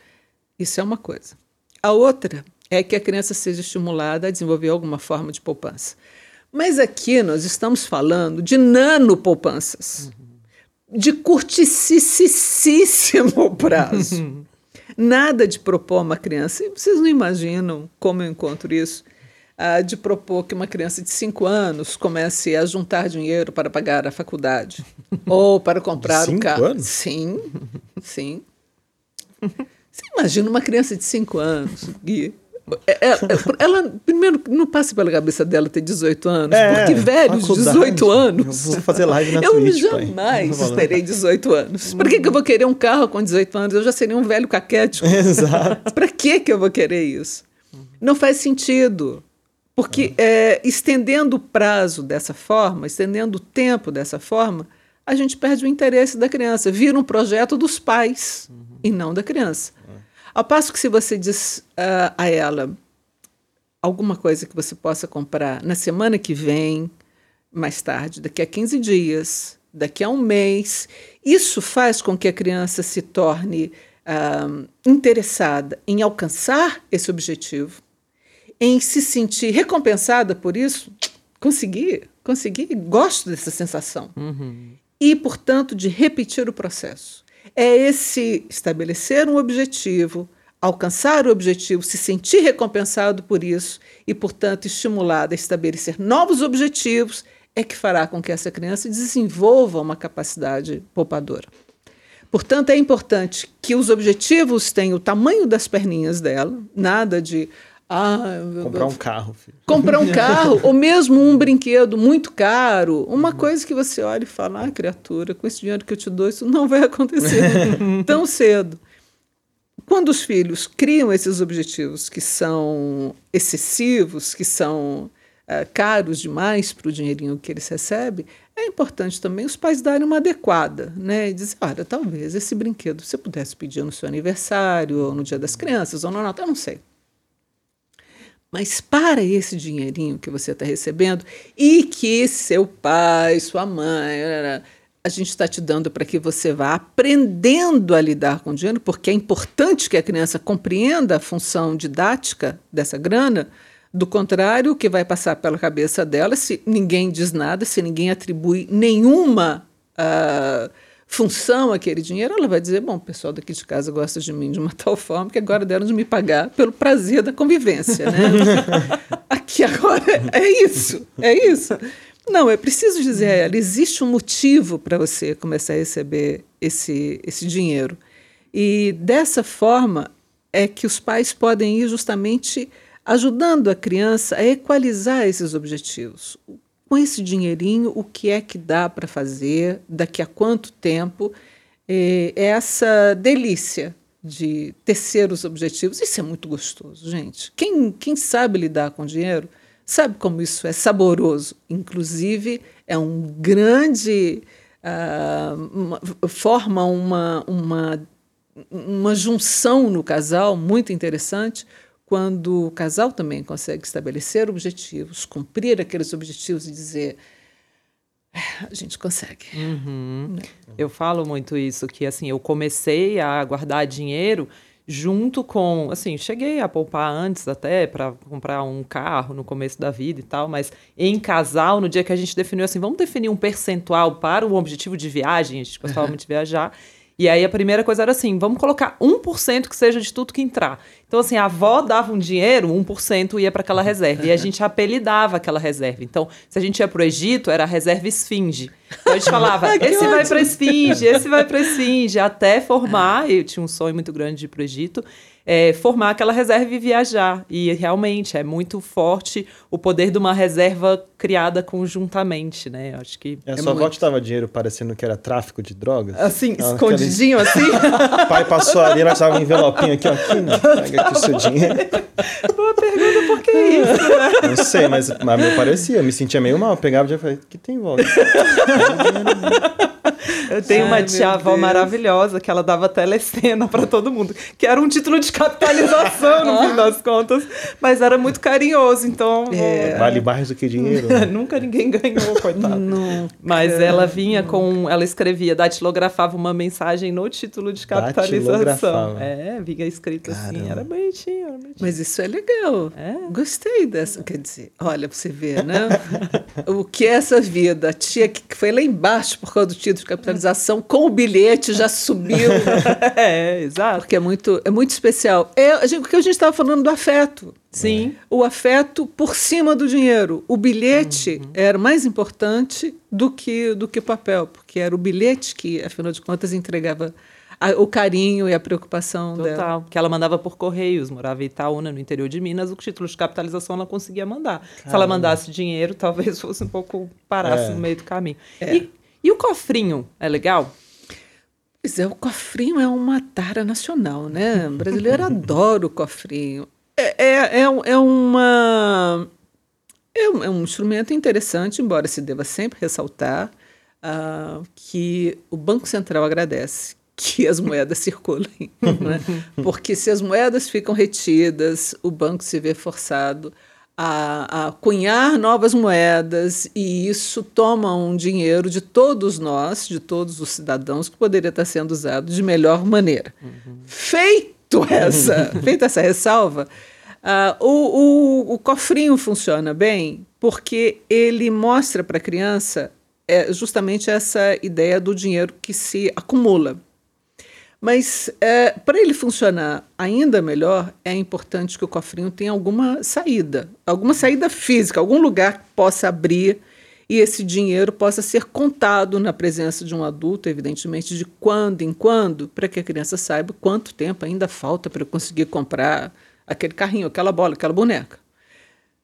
isso é uma coisa. A outra é que a criança seja estimulada a desenvolver alguma forma de poupança. Mas aqui nós estamos falando de nano-poupanças, uhum. de curtíssimo prazo. Nada de propor uma criança. Vocês não imaginam como eu encontro isso de propor que uma criança de 5 anos comece a juntar dinheiro para pagar a faculdade ou para comprar um carro. Anos? Sim, sim. Você imagina uma criança de 5 anos, Gui, é, é, ela, primeiro, não passa pela cabeça dela ter 18 anos, é, porque velhos de 18 anos. Eu vou fazer live na eu Twitch. Eu jamais terei 18 anos. Para que, que eu vou querer um carro com 18 anos? Eu já seria um velho caquético. Exato. Para que, que eu vou querer isso? Não faz sentido. Porque é, estendendo o prazo dessa forma, estendendo o tempo dessa forma, a gente perde o interesse da criança, vira um projeto dos pais uhum. e não da criança. Uhum. Ao passo que se você diz uh, a ela alguma coisa que você possa comprar na semana que vem, mais tarde, daqui a 15 dias, daqui a um mês, isso faz com que a criança se torne uh, interessada em alcançar esse objetivo em se sentir recompensada por isso, consegui, consegui, gosto dessa sensação. Uhum. E, portanto, de repetir o processo. É esse estabelecer um objetivo, alcançar o objetivo, se sentir recompensado por isso e, portanto, estimulado a estabelecer novos objetivos, é que fará com que essa criança desenvolva uma capacidade poupadora. Portanto, é importante que os objetivos tenham o tamanho das perninhas dela, nada de ah, comprar um carro. Filho. Comprar um carro, ou mesmo um brinquedo muito caro. Uma coisa que você olha e fala, ah, criatura, com esse dinheiro que eu te dou, isso não vai acontecer tão cedo. quando os filhos criam esses objetivos que são excessivos, que são uh, caros demais para o dinheirinho que eles recebem, é importante também os pais darem uma adequada, né? E dizer, olha, talvez esse brinquedo você pudesse pedir no seu aniversário, ou no dia das crianças, ou no Natal, eu não sei. Mas para esse dinheirinho que você está recebendo e que seu pai, sua mãe, a gente está te dando para que você vá aprendendo a lidar com o dinheiro, porque é importante que a criança compreenda a função didática dessa grana. Do contrário, o que vai passar pela cabeça dela, se ninguém diz nada, se ninguém atribui nenhuma uh, função àquele dinheiro, ela vai dizer: bom, o pessoal daqui de casa gosta de mim de uma tal forma que agora deram de me pagar pelo prazer da convivência. Né? Aqui agora é isso, é isso. Não, é preciso dizer a ela: existe um motivo para você começar a receber esse, esse dinheiro. E dessa forma é que os pais podem ir justamente ajudando a criança a equalizar esses objetivos. Com esse dinheirinho, o que é que dá para fazer, daqui a quanto tempo, é essa delícia de tecer os objetivos. Isso é muito gostoso, gente. Quem, quem sabe lidar com dinheiro sabe como isso é saboroso. Inclusive, é um grande. Uh, uma, forma uma, uma, uma junção no casal muito interessante, quando o casal também consegue estabelecer objetivos, cumprir aqueles objetivos e dizer ah, a gente consegue. Uhum. Né? Eu falo muito isso, que assim, eu comecei a guardar dinheiro junto com, assim, cheguei a poupar antes até para comprar um carro no começo da vida e tal, mas em casal, no dia que a gente definiu assim, vamos definir um percentual para o objetivo de viagem, a gente gostava muito de viajar, e aí a primeira coisa era assim, vamos colocar 1% que seja de tudo que entrar. Então, assim, a avó dava um dinheiro, 1% ia para aquela reserva. E a gente apelidava aquela reserva. Então, se a gente ia para o Egito, era a reserva esfinge. Então, a gente falava, esse ótimo. vai para esfinge, esse vai para esfinge, até formar. Eu tinha um sonho muito grande de ir para o Egito é, formar aquela reserva e viajar. E realmente é muito forte o poder de uma reserva criada conjuntamente, né? Acho que. É, é sua muito... avó te dava dinheiro parecendo que era tráfico de drogas? Assim, ela escondidinho assim? o pai passou ali, ela estava um envelopinho aqui, ó, aqui, né? Pega aqui o seu dinheiro. Boa pergunta, por que isso? Né? Não sei, mas, mas me parecia, eu me sentia meio mal. Eu pegava e falei, que tem volta? Eu tenho Ai, uma tia-avó maravilhosa que ela dava telecena para todo mundo, que era um título de capitalização, no fim das contas, mas era muito carinhoso, então... É. Vale mais do que dinheiro. Né? Nunca ninguém ganhou, coitado. Nunca. Mas ela vinha com... Ela escrevia, datilografava uma mensagem no título de capitalização. É, vinha escrito assim, Caramba. assim, era bonitinho, era bonitinho. Mas isso é legal. É. Gostei dessa, quer dizer, olha, pra você ver, né? o que é essa vida? A tia que foi lá embaixo por causa do título de capitalização com o bilhete já subiu. é, exato. Porque é muito, é muito especial. É, a gente, porque a gente estava falando do afeto. Sim. O afeto por cima do dinheiro. O bilhete uhum. era mais importante do que do que papel, porque era o bilhete que, afinal de contas, entregava a, o carinho e a preocupação Total, dela. que ela mandava por correios, morava em Itaúna, no interior de Minas, o título de capitalização ela conseguia mandar. Caramba. Se ela mandasse dinheiro, talvez fosse um pouco parasse é. no meio do caminho. É. E e o cofrinho é legal? Pois é, o cofrinho é uma tara nacional, né? O brasileiro adora o cofrinho. É, é, é, é uma. É um, é um, instrumento interessante, embora se deva sempre ressaltar uh, que o Banco Central agradece que as moedas circulem. Né? Porque se as moedas ficam retidas, o banco se vê forçado a, a cunhar novas moedas e isso toma um dinheiro de todos nós, de todos os cidadãos, que poderia estar sendo usado de melhor maneira. Uhum. Feito essa, feita essa ressalva, uh, o, o, o cofrinho funciona bem porque ele mostra para a criança é, justamente essa ideia do dinheiro que se acumula. Mas é, para ele funcionar ainda melhor, é importante que o cofrinho tenha alguma saída, alguma saída física, algum lugar que possa abrir e esse dinheiro possa ser contado na presença de um adulto, evidentemente, de quando em quando, para que a criança saiba quanto tempo ainda falta para conseguir comprar aquele carrinho, aquela bola, aquela boneca.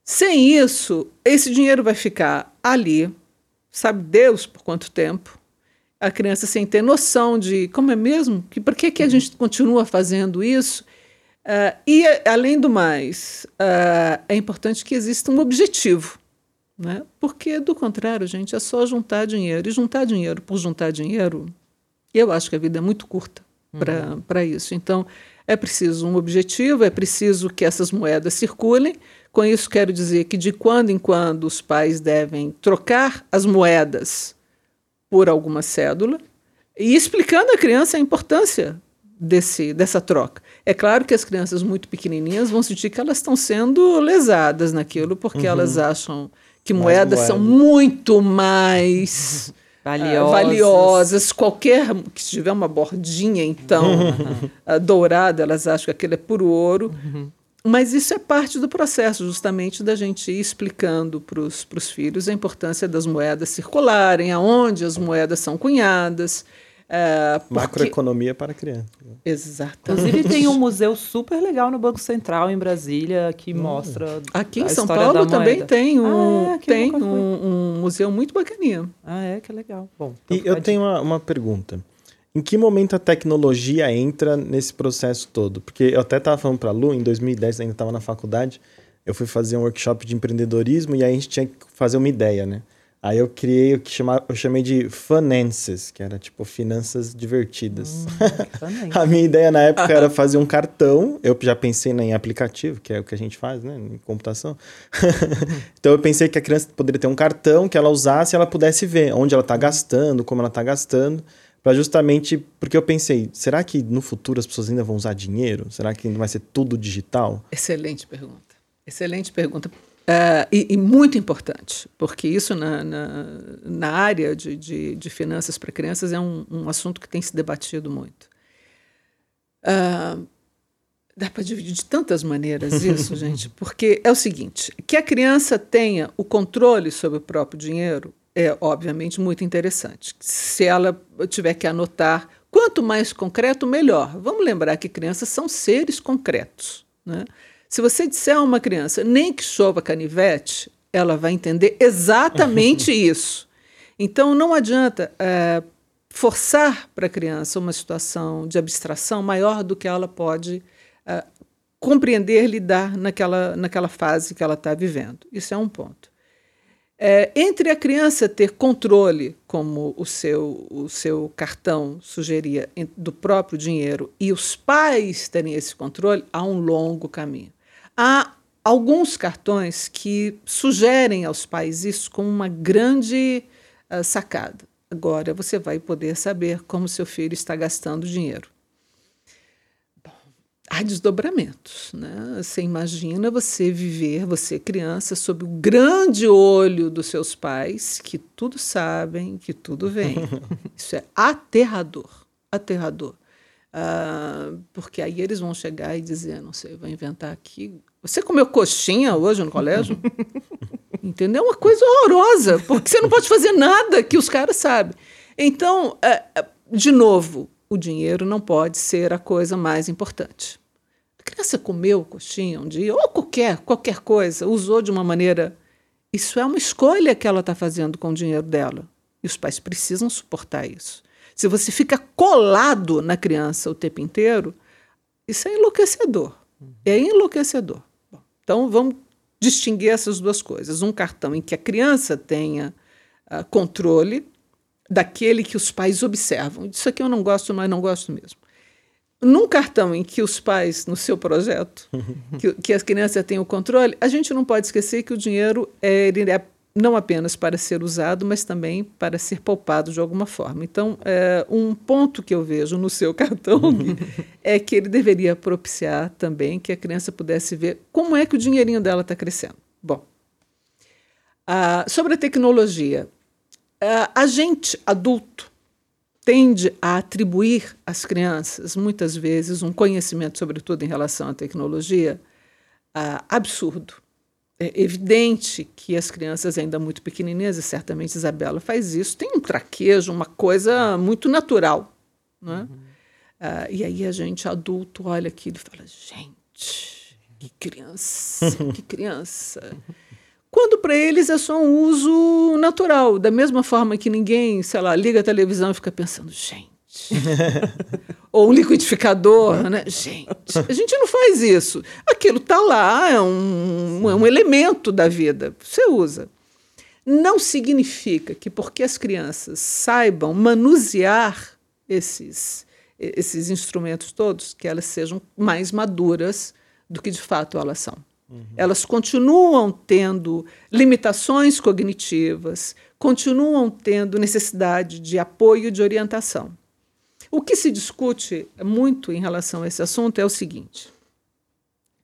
Sem isso, esse dinheiro vai ficar ali, sabe Deus por quanto tempo, a criança sem ter noção de como é mesmo, que por que, que a gente continua fazendo isso. Uh, e, além do mais, uh, é importante que exista um objetivo. Né? Porque, do contrário, gente, é só juntar dinheiro. E juntar dinheiro por juntar dinheiro, eu acho que a vida é muito curta uhum. para isso. Então, é preciso um objetivo, é preciso que essas moedas circulem. Com isso, quero dizer que, de quando em quando, os pais devem trocar as moedas por alguma cédula e explicando à criança a importância desse, dessa troca. É claro que as crianças muito pequenininhas vão sentir que elas estão sendo lesadas naquilo, porque uhum. elas acham que moedas moeda. são muito mais valiosas. Uh, valiosas. Qualquer que tiver uma bordinha, então, uh, dourada, elas acham que aquilo é puro ouro. Uhum. Mas isso é parte do processo, justamente, da gente ir explicando para os filhos a importância das moedas circularem, aonde as moedas são cunhadas. É, porque... Macroeconomia para criança. Exatamente. Inclusive tem um museu super legal no Banco Central em Brasília que hum. mostra. Aqui em São Paulo também tem um, ah, é, tem um, um, museu muito bacaninha. Ah, é, que legal. Bom, então e eu tenho uma, uma pergunta. Em que momento a tecnologia entra nesse processo todo? Porque eu até estava falando para a Lu, em 2010, ainda estava na faculdade, eu fui fazer um workshop de empreendedorismo e aí a gente tinha que fazer uma ideia, né? Aí eu criei o que chama, eu chamei de finances, que era tipo finanças divertidas. Hum, a minha ideia na época era fazer um cartão. Eu já pensei em aplicativo, que é o que a gente faz, né, em computação. então eu pensei que a criança poderia ter um cartão que ela usasse e ela pudesse ver onde ela está gastando, como ela está gastando para justamente porque eu pensei, será que no futuro as pessoas ainda vão usar dinheiro? Será que ainda vai ser tudo digital? Excelente pergunta. Excelente pergunta. Uh, e, e, muito importante, porque isso na, na, na área de, de, de finanças para crianças é um, um, assunto que tem se debatido muito. Uh, dá para dividir de tantas maneiras isso, gente, porque é o seguinte: que a criança tenha o controle sobre o próprio dinheiro é, obviamente, muito interessante. Se ela tiver que anotar, quanto mais concreto, melhor. Vamos lembrar que crianças são seres concretos. Né? Se você disser a uma criança, nem que chova canivete, ela vai entender exatamente isso. Então, não adianta é, forçar para a criança uma situação de abstração maior do que ela pode é, compreender, lidar naquela, naquela fase que ela está vivendo. Isso é um ponto. É, entre a criança ter controle, como o seu, o seu cartão sugeria, do próprio dinheiro, e os pais terem esse controle, há um longo caminho. Há alguns cartões que sugerem aos pais isso como uma grande uh, sacada. Agora você vai poder saber como seu filho está gastando dinheiro há desdobramentos. Né? Você imagina você viver, você criança, sob o grande olho dos seus pais, que tudo sabem, que tudo vem. Isso é aterrador, aterrador. Uh, porque aí eles vão chegar e dizer, não sei, vou inventar aqui. Você comeu coxinha hoje no colégio? Entendeu? É uma coisa horrorosa, porque você não pode fazer nada que os caras sabem. Então, é, é de novo, o dinheiro não pode ser a coisa mais importante. A criança comeu coxinha um dia, ou qualquer, qualquer coisa, usou de uma maneira. Isso é uma escolha que ela está fazendo com o dinheiro dela. E os pais precisam suportar isso. Se você fica colado na criança o tempo inteiro, isso é enlouquecedor. É enlouquecedor. Bom, então vamos distinguir essas duas coisas. Um cartão em que a criança tenha uh, controle daquele que os pais observam. Isso aqui eu não gosto, mas não gosto mesmo. Num cartão em que os pais, no seu projeto, que, que as crianças têm o controle, a gente não pode esquecer que o dinheiro é, ele é não apenas para ser usado, mas também para ser poupado de alguma forma. Então, é, um ponto que eu vejo no seu cartão é que ele deveria propiciar também que a criança pudesse ver como é que o dinheirinho dela está crescendo. Bom, ah, sobre a tecnologia, a gente, adulto, tende a atribuir às crianças, muitas vezes, um conhecimento, sobretudo em relação à tecnologia, uh, absurdo. É evidente que as crianças ainda muito pequenininhas, e certamente Isabela faz isso, tem um traquejo, uma coisa muito natural. Né? Uhum. Uh, e aí a gente, adulto, olha aquilo e fala: gente, que criança, que criança. quando para eles é só um uso natural. Da mesma forma que ninguém, sei lá, liga a televisão e fica pensando, gente. Ou um liquidificador, né? Gente, a gente não faz isso. Aquilo está lá, é um, é um elemento da vida. Você usa. Não significa que porque as crianças saibam manusear esses, esses instrumentos todos, que elas sejam mais maduras do que de fato elas são. Uhum. Elas continuam tendo limitações cognitivas, continuam tendo necessidade de apoio e de orientação. O que se discute muito em relação a esse assunto é o seguinte: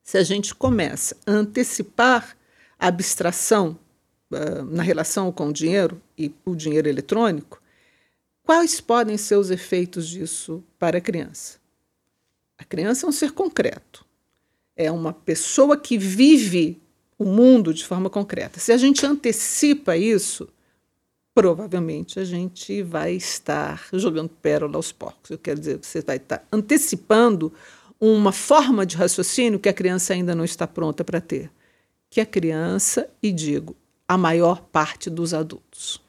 se a gente começa a antecipar a abstração uh, na relação com o dinheiro e o dinheiro eletrônico, quais podem ser os efeitos disso para a criança? A criança é um ser concreto é uma pessoa que vive o mundo de forma concreta. Se a gente antecipa isso, provavelmente a gente vai estar jogando pérola aos porcos. Eu quero dizer, você vai estar antecipando uma forma de raciocínio que a criança ainda não está pronta para ter. Que a criança, e digo, a maior parte dos adultos.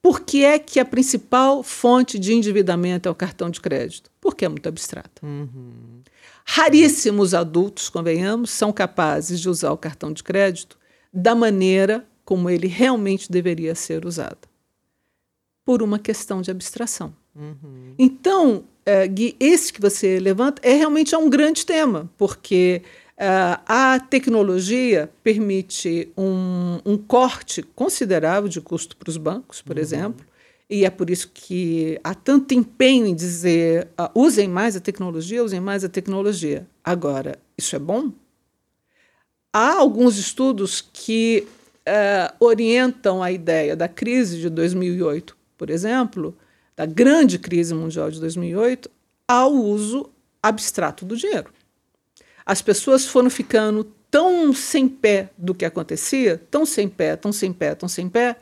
Por que é que a principal fonte de endividamento é o cartão de crédito? Porque é muito abstrato. Uhum. Raríssimos adultos, convenhamos, são capazes de usar o cartão de crédito da maneira como ele realmente deveria ser usado por uma questão de abstração. Uhum. Então, é, Gui, esse que você levanta é realmente é um grande tema, porque é, a tecnologia permite um, um, corte considerável de custo para os bancos, por uhum. exemplo, e é por isso que há tanto empenho em dizer uh, usem mais a tecnologia, usem mais a tecnologia. Agora, isso é bom? Há alguns estudos que uh, orientam a ideia da crise de 2008, por exemplo, da grande crise mundial de 2008, ao uso abstrato do dinheiro. As pessoas foram ficando tão sem pé do que acontecia, tão sem pé, tão sem pé, tão sem pé,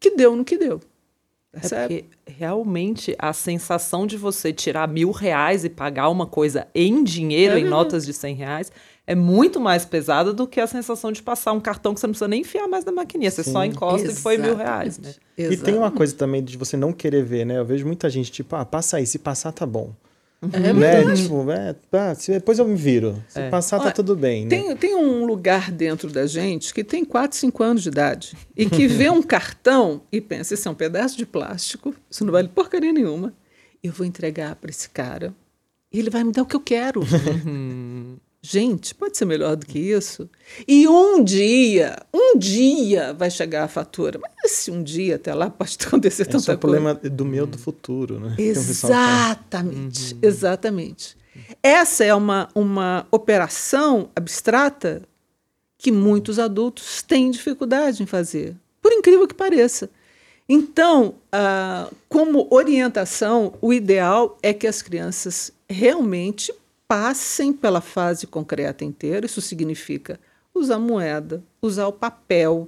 que deu no que deu. É porque realmente a sensação de você tirar mil reais e pagar uma coisa em dinheiro, é em notas de cem reais, é muito mais pesada do que a sensação de passar um cartão que você não precisa nem enfiar mais na maquininha. Você Sim. só encosta Exatamente. e foi mil reais. Né? E tem uma coisa também de você não querer ver, né? Eu vejo muita gente, tipo, ah, passa aí, se passar tá bom. É né? Tipo, é, tá, depois eu me viro. Se é. passar, tá tudo bem. Né? Tem, tem um lugar dentro da gente que tem 4, 5 anos de idade e que vê um cartão e pensa: isso é um pedaço de plástico, isso não vale porcaria nenhuma. Eu vou entregar para esse cara e ele vai me dar o que eu quero. Gente, pode ser melhor do que isso? E um dia, um dia vai chegar a fatura. Mas se um dia até lá pode acontecer Esse tanta é o problema do meu do futuro, né? Exatamente, uhum. exatamente. Essa é uma, uma operação abstrata que muitos adultos têm dificuldade em fazer, por incrível que pareça. Então, ah, como orientação, o ideal é que as crianças realmente passem pela fase concreta inteira, isso significa usar moeda, usar o papel,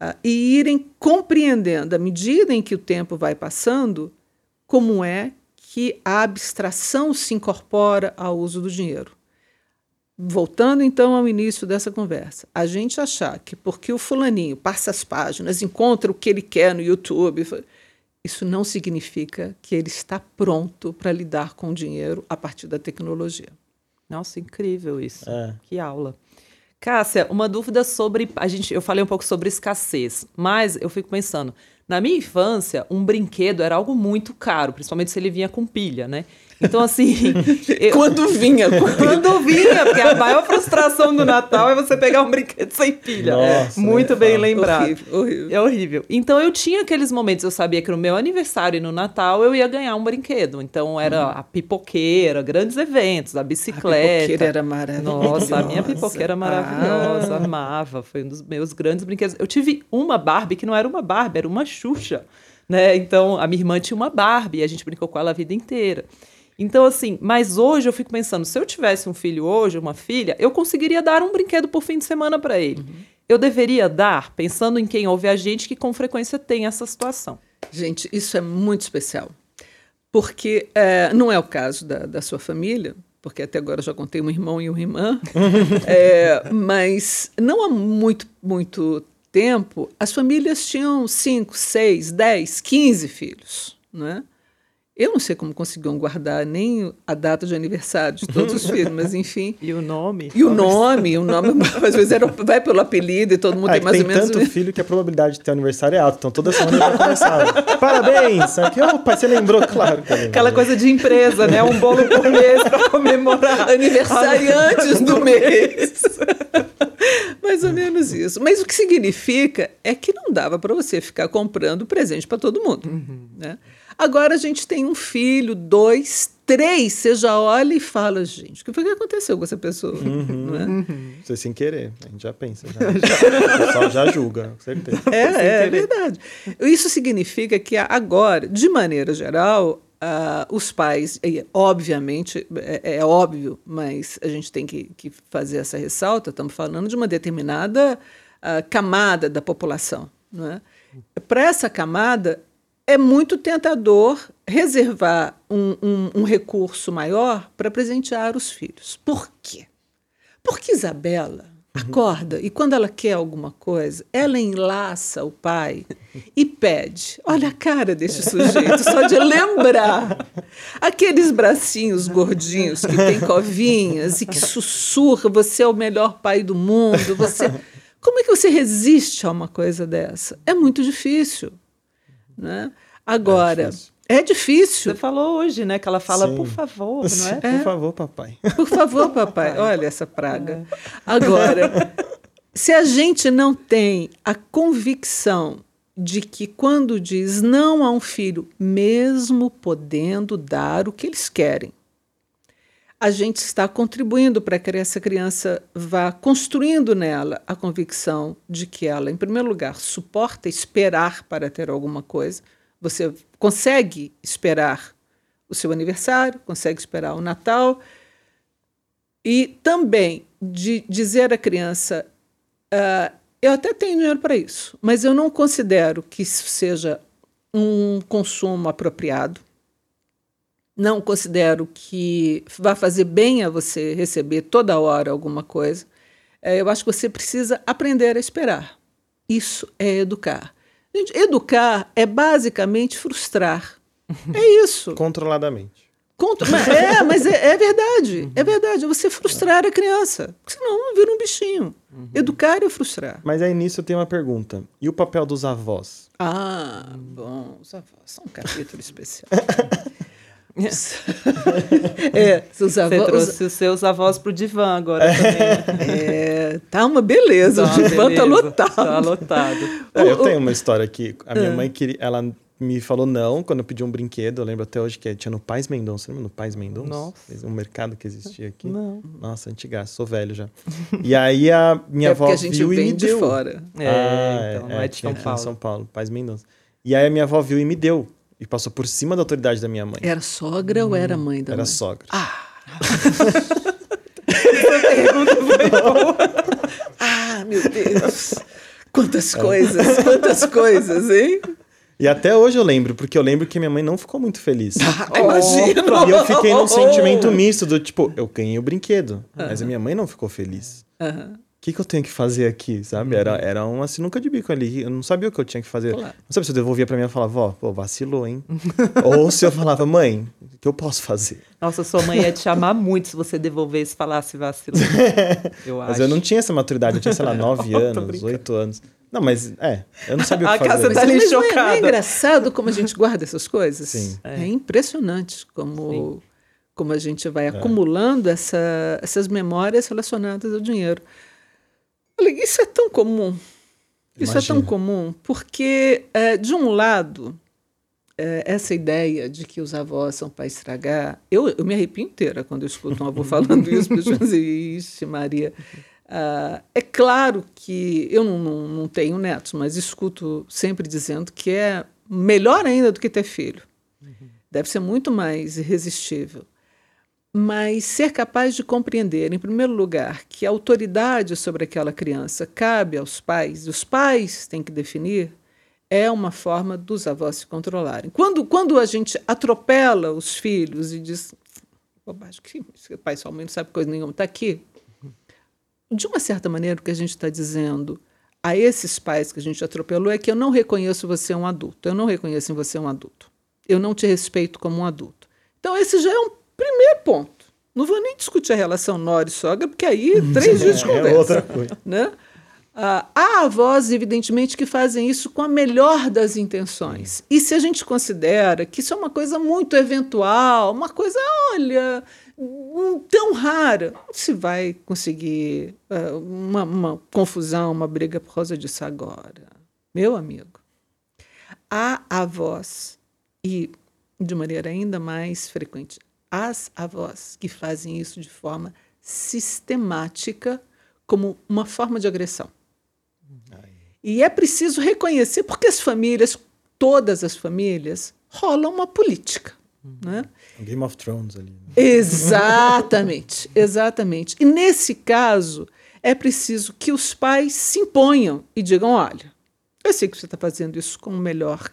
uh, e irem compreendendo, à medida em que o tempo vai passando, como é que a abstração se incorpora ao uso do dinheiro. Voltando então ao início dessa conversa, a gente achar que porque o fulaninho passa as páginas, encontra o que ele quer no YouTube, isso não significa que ele está pronto para lidar com o dinheiro a partir da tecnologia. Nossa, incrível isso. É. Que aula. Cássia, uma dúvida sobre. A gente, eu falei um pouco sobre escassez, mas eu fico pensando, na minha infância, um brinquedo era algo muito caro, principalmente se ele vinha com pilha, né? Então, assim. eu... Quando vinha. Quando vinha, porque a maior frustração do Natal é você pegar um brinquedo sem pilha. Nossa, Muito bem lembrado. Horrível, horrível. É horrível. Então, eu tinha aqueles momentos, eu sabia que no meu aniversário e no Natal eu ia ganhar um brinquedo. Então, era uhum. a pipoqueira, grandes eventos, a bicicleta. A pipoqueira era maravilhosa. Nossa, a minha pipoqueira maravilhosa. Ah. Amava. Foi um dos meus grandes brinquedos. Eu tive uma Barbie que não era uma Barbie, era uma Xuxa. Né? Então, a minha irmã tinha uma Barbie e a gente brincou com ela a vida inteira. Então, assim, mas hoje eu fico pensando, se eu tivesse um filho hoje, uma filha, eu conseguiria dar um brinquedo por fim de semana para ele. Uhum. Eu deveria dar, pensando em quem ouve a gente, que com frequência tem essa situação. Gente, isso é muito especial. Porque é, não é o caso da, da sua família, porque até agora eu já contei um irmão e uma irmã, é, mas não há muito, muito tempo, as famílias tinham 5, 6, 10, 15 filhos. Né? Eu não sei como conseguiam guardar nem a data de aniversário de todos os filhos, mas enfim. E o nome? E o nome, o nome às vezes era, vai pelo apelido e todo mundo Ah, tem que mais tem ou menos. tanto filho que a probabilidade de ter aniversário é alta. Então toda semana vai começar. Parabéns! Aqui, ô, pai, você lembrou, claro. Lembrei. Aquela coisa de empresa, né? Um bolo por mês para comemorar. aniversariantes do mês. Mais ou menos isso. Mas o que significa é que não dava para você ficar comprando presente para todo mundo. Né? Agora a gente tem um filho, dois, três. Você já olha e fala, gente, o que foi que aconteceu com essa pessoa? Não é? Você sem querer, a gente já pensa. Já. o pessoal já julga, com certeza. É, é, é verdade. Isso significa que agora, de maneira geral, ah, os pais, e, obviamente, é, é óbvio, mas a gente tem que, que fazer essa ressalta, estamos falando de uma determinada ah, camada da população. Não é? Para essa camada, é muito tentador reservar um, um, um recurso maior para presentear os filhos. Por quê? Porque Isabela acorda e quando ela quer alguma coisa, ela enlaça o pai e pede. Olha a cara deste sujeito, só de lembrar. Aqueles bracinhos gordinhos que tem covinhas e que sussurra, você é o melhor pai do mundo, você Como é que você resiste a uma coisa dessa? É muito difícil. Né? Agora, É difícil. é difícil. Você falou hoje, né? Que ela fala, Sim. por favor, não é? Por favor, papai. Por favor, papai, olha essa praga. Agora, se a gente não tem a convicção de que quando diz não a um filho, mesmo podendo dar o que eles querem, a gente está contribuindo para que essa criança vá construindo nela a convicção de que ela, em primeiro lugar, suporta esperar para ter alguma coisa. Você consegue esperar o seu aniversário, consegue esperar o Natal. E também de dizer à criança: ah, eu até tenho dinheiro para isso, mas eu não considero que isso seja um consumo apropriado. Não considero que vá fazer bem a você receber toda hora alguma coisa. Eh, eu acho que você precisa aprender a esperar. Isso é educar. Gente, educar é basicamente frustrar. É isso. Controladamente. Contra- mas- é, mas é, é verdade. É verdade. É você frustrar a criança. Senão vira um bichinho. Educar é frustrar. Mas aí nisso eu tenho uma pergunta. E o papel dos avós? Ah, bom. Os avós são um capítulo especial. é, Você avós. trouxe os seus avós pro divã agora também. né? É, tá uma beleza. Tá o divã tá beleza, lotado. Tá lotado. É, eu tenho uma história aqui. A minha mãe queria. Ela me falou não quando eu pedi um brinquedo. Eu lembro até hoje que tinha no Pais Mendonça. Lembra no Pais Mendonça? Nossa. Um mercado que existia aqui. Não. Nossa, antigaço, sou velho já. E aí a minha é avó porque a gente viu e me vem de deu. fora. É, Ah, então não é de tinha São aqui em Paulo. São Paulo, Pais Mendonça. E aí a minha avó viu e me deu. E passou por cima da autoridade da minha mãe. Era sogra ou era mãe da Era mãe? sogra. Ah, meu Deus. Quantas coisas, quantas coisas, hein? E até hoje eu lembro, porque eu lembro que minha mãe não ficou muito feliz. Imagina. E eu fiquei num sentimento misto do tipo, eu ganhei o brinquedo, mas a minha mãe não ficou feliz. Aham. O que, que eu tenho que fazer aqui, sabe? Era, era uma sinuca de bico ali. Eu não sabia o que eu tinha que fazer. Claro. Não sabia se eu devolvia pra mim e falava, vó, pô, vacilou, hein? Ou se eu falava, mãe, o que eu posso fazer? Nossa, sua mãe ia te chamar muito se você devolvesse e falasse vacilo. Eu acho. Mas eu não tinha essa maturidade, eu tinha, sei lá, nove anos, oito anos. Não, mas é, eu não sabia o A que casa fazer. tá ali Mas não é- não é, chocada. engraçado como a gente guarda essas coisas? Sim. É, impressionante como, como a gente vai acumulando essa, essas memórias relacionadas ao dinheiro. Olha, isso é tão comum. Isso é tão comum, porque, é, de um lado, é, essa ideia de que os avós são para estragar, eu, eu me arrepio inteira quando eu escuto um avô falando isso, porque eu assim, ixi, Maria. Ah, é claro que eu não, não, não tenho netos, mas escuto sempre dizendo que é melhor ainda do que ter filho. Deve ser muito mais irresistível. Mas ser capaz de compreender, em primeiro lugar, que a autoridade sobre aquela criança cabe aos pais, e os pais têm que definir, é uma forma dos avós se controlarem. Quando, quando a gente atropela os filhos e diz, bobagem, que esse pai mãe não sabe coisa nenhuma, está aqui. De uma certa maneira, o que a gente está dizendo, a esses pais que a gente atropelou é que eu não reconheço você um adulto. Eu não reconheço em você um adulto. Eu não te respeito como um adulto. Então, esse já é um primeiro ponto. Não vou nem discutir a relação nora e sogra, porque aí três dias de conversa. É outra coisa. Né? Ah, há avós, evidentemente, que fazem isso com a melhor das intenções. E se a gente considera que isso é uma coisa muito eventual, uma coisa, olha, hum, tão rara, se vai conseguir uh, uma, uma confusão, uma briga por causa disso agora. Meu amigo, há avós, e de maneira ainda mais frequente, as avós que fazem isso de forma sistemática como uma forma de agressão. E é preciso reconhecer, porque as famílias, todas as famílias, rolam uma política. Né? Game of Thrones ali. Né? Exatamente, exatamente. E nesse caso, é preciso que os pais se imponham e digam: olha, eu sei que você está fazendo isso com o melhor.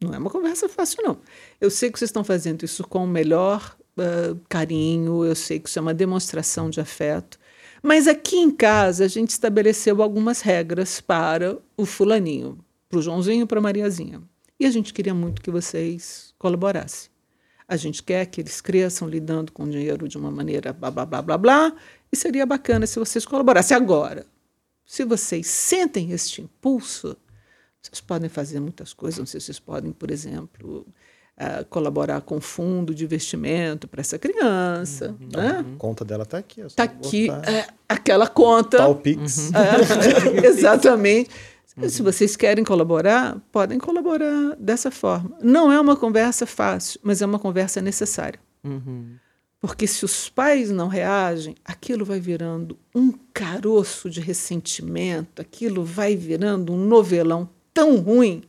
Não é uma conversa fácil, não. Eu sei que vocês estão fazendo isso com o melhor uh, carinho, eu sei que isso é uma demonstração de afeto. Mas aqui em casa a gente estabeleceu algumas regras para o fulaninho, para o Joãozinho, para a Mariazinha. E a gente queria muito que vocês colaborassem. A gente quer que eles cresçam lidando com o dinheiro de uma maneira blá blá blá blá blá, e seria bacana se vocês colaborassem. Agora, se vocês sentem este impulso, vocês podem fazer muitas coisas. Não sei se vocês podem, por exemplo, uh, colaborar com fundo de investimento para essa criança. Uhum. Né? A conta dela está aqui. Está aqui é, aquela conta. Tá o Pix. Uhum. É, exatamente. Uhum. Se vocês querem colaborar, podem colaborar dessa forma. Não é uma conversa fácil, mas é uma conversa necessária. Uhum. Porque se os pais não reagem, aquilo vai virando um caroço de ressentimento, aquilo vai virando um novelão tão ruim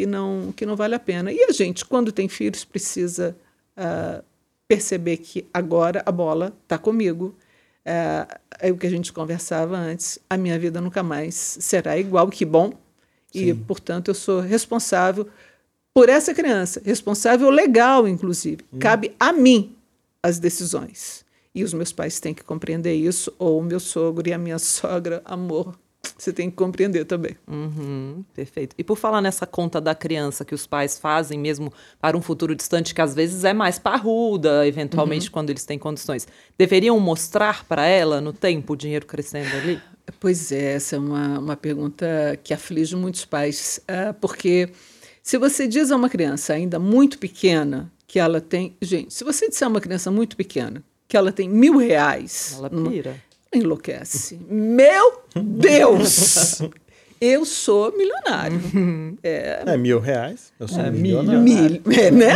que não, que não vale a pena. E a gente, quando tem filhos, precisa uh, perceber que agora a bola está comigo. Uh, é o que a gente conversava antes. A minha vida nunca mais será igual, que bom. Sim. E, portanto, eu sou responsável por essa criança, responsável legal, inclusive. Hum. Cabe a mim as decisões. E os meus pais têm que compreender isso, ou o meu sogro e a minha sogra, amor, você tem que compreender também. Uhum, perfeito. E por falar nessa conta da criança que os pais fazem mesmo para um futuro distante, que às vezes é mais parruda, eventualmente, uhum. quando eles têm condições, deveriam mostrar para ela no tempo o dinheiro crescendo ali? Pois é, essa é uma, uma pergunta que aflige muitos pais, uh, porque se você diz a uma criança ainda muito pequena que ela tem. Gente, se você disser a uma criança muito pequena que ela tem mil reais. Ela pira. Numa, enlouquece. Meu Deus! Eu sou milionário. É, é mil reais. Eu sou é, milionário. Mil, é, né?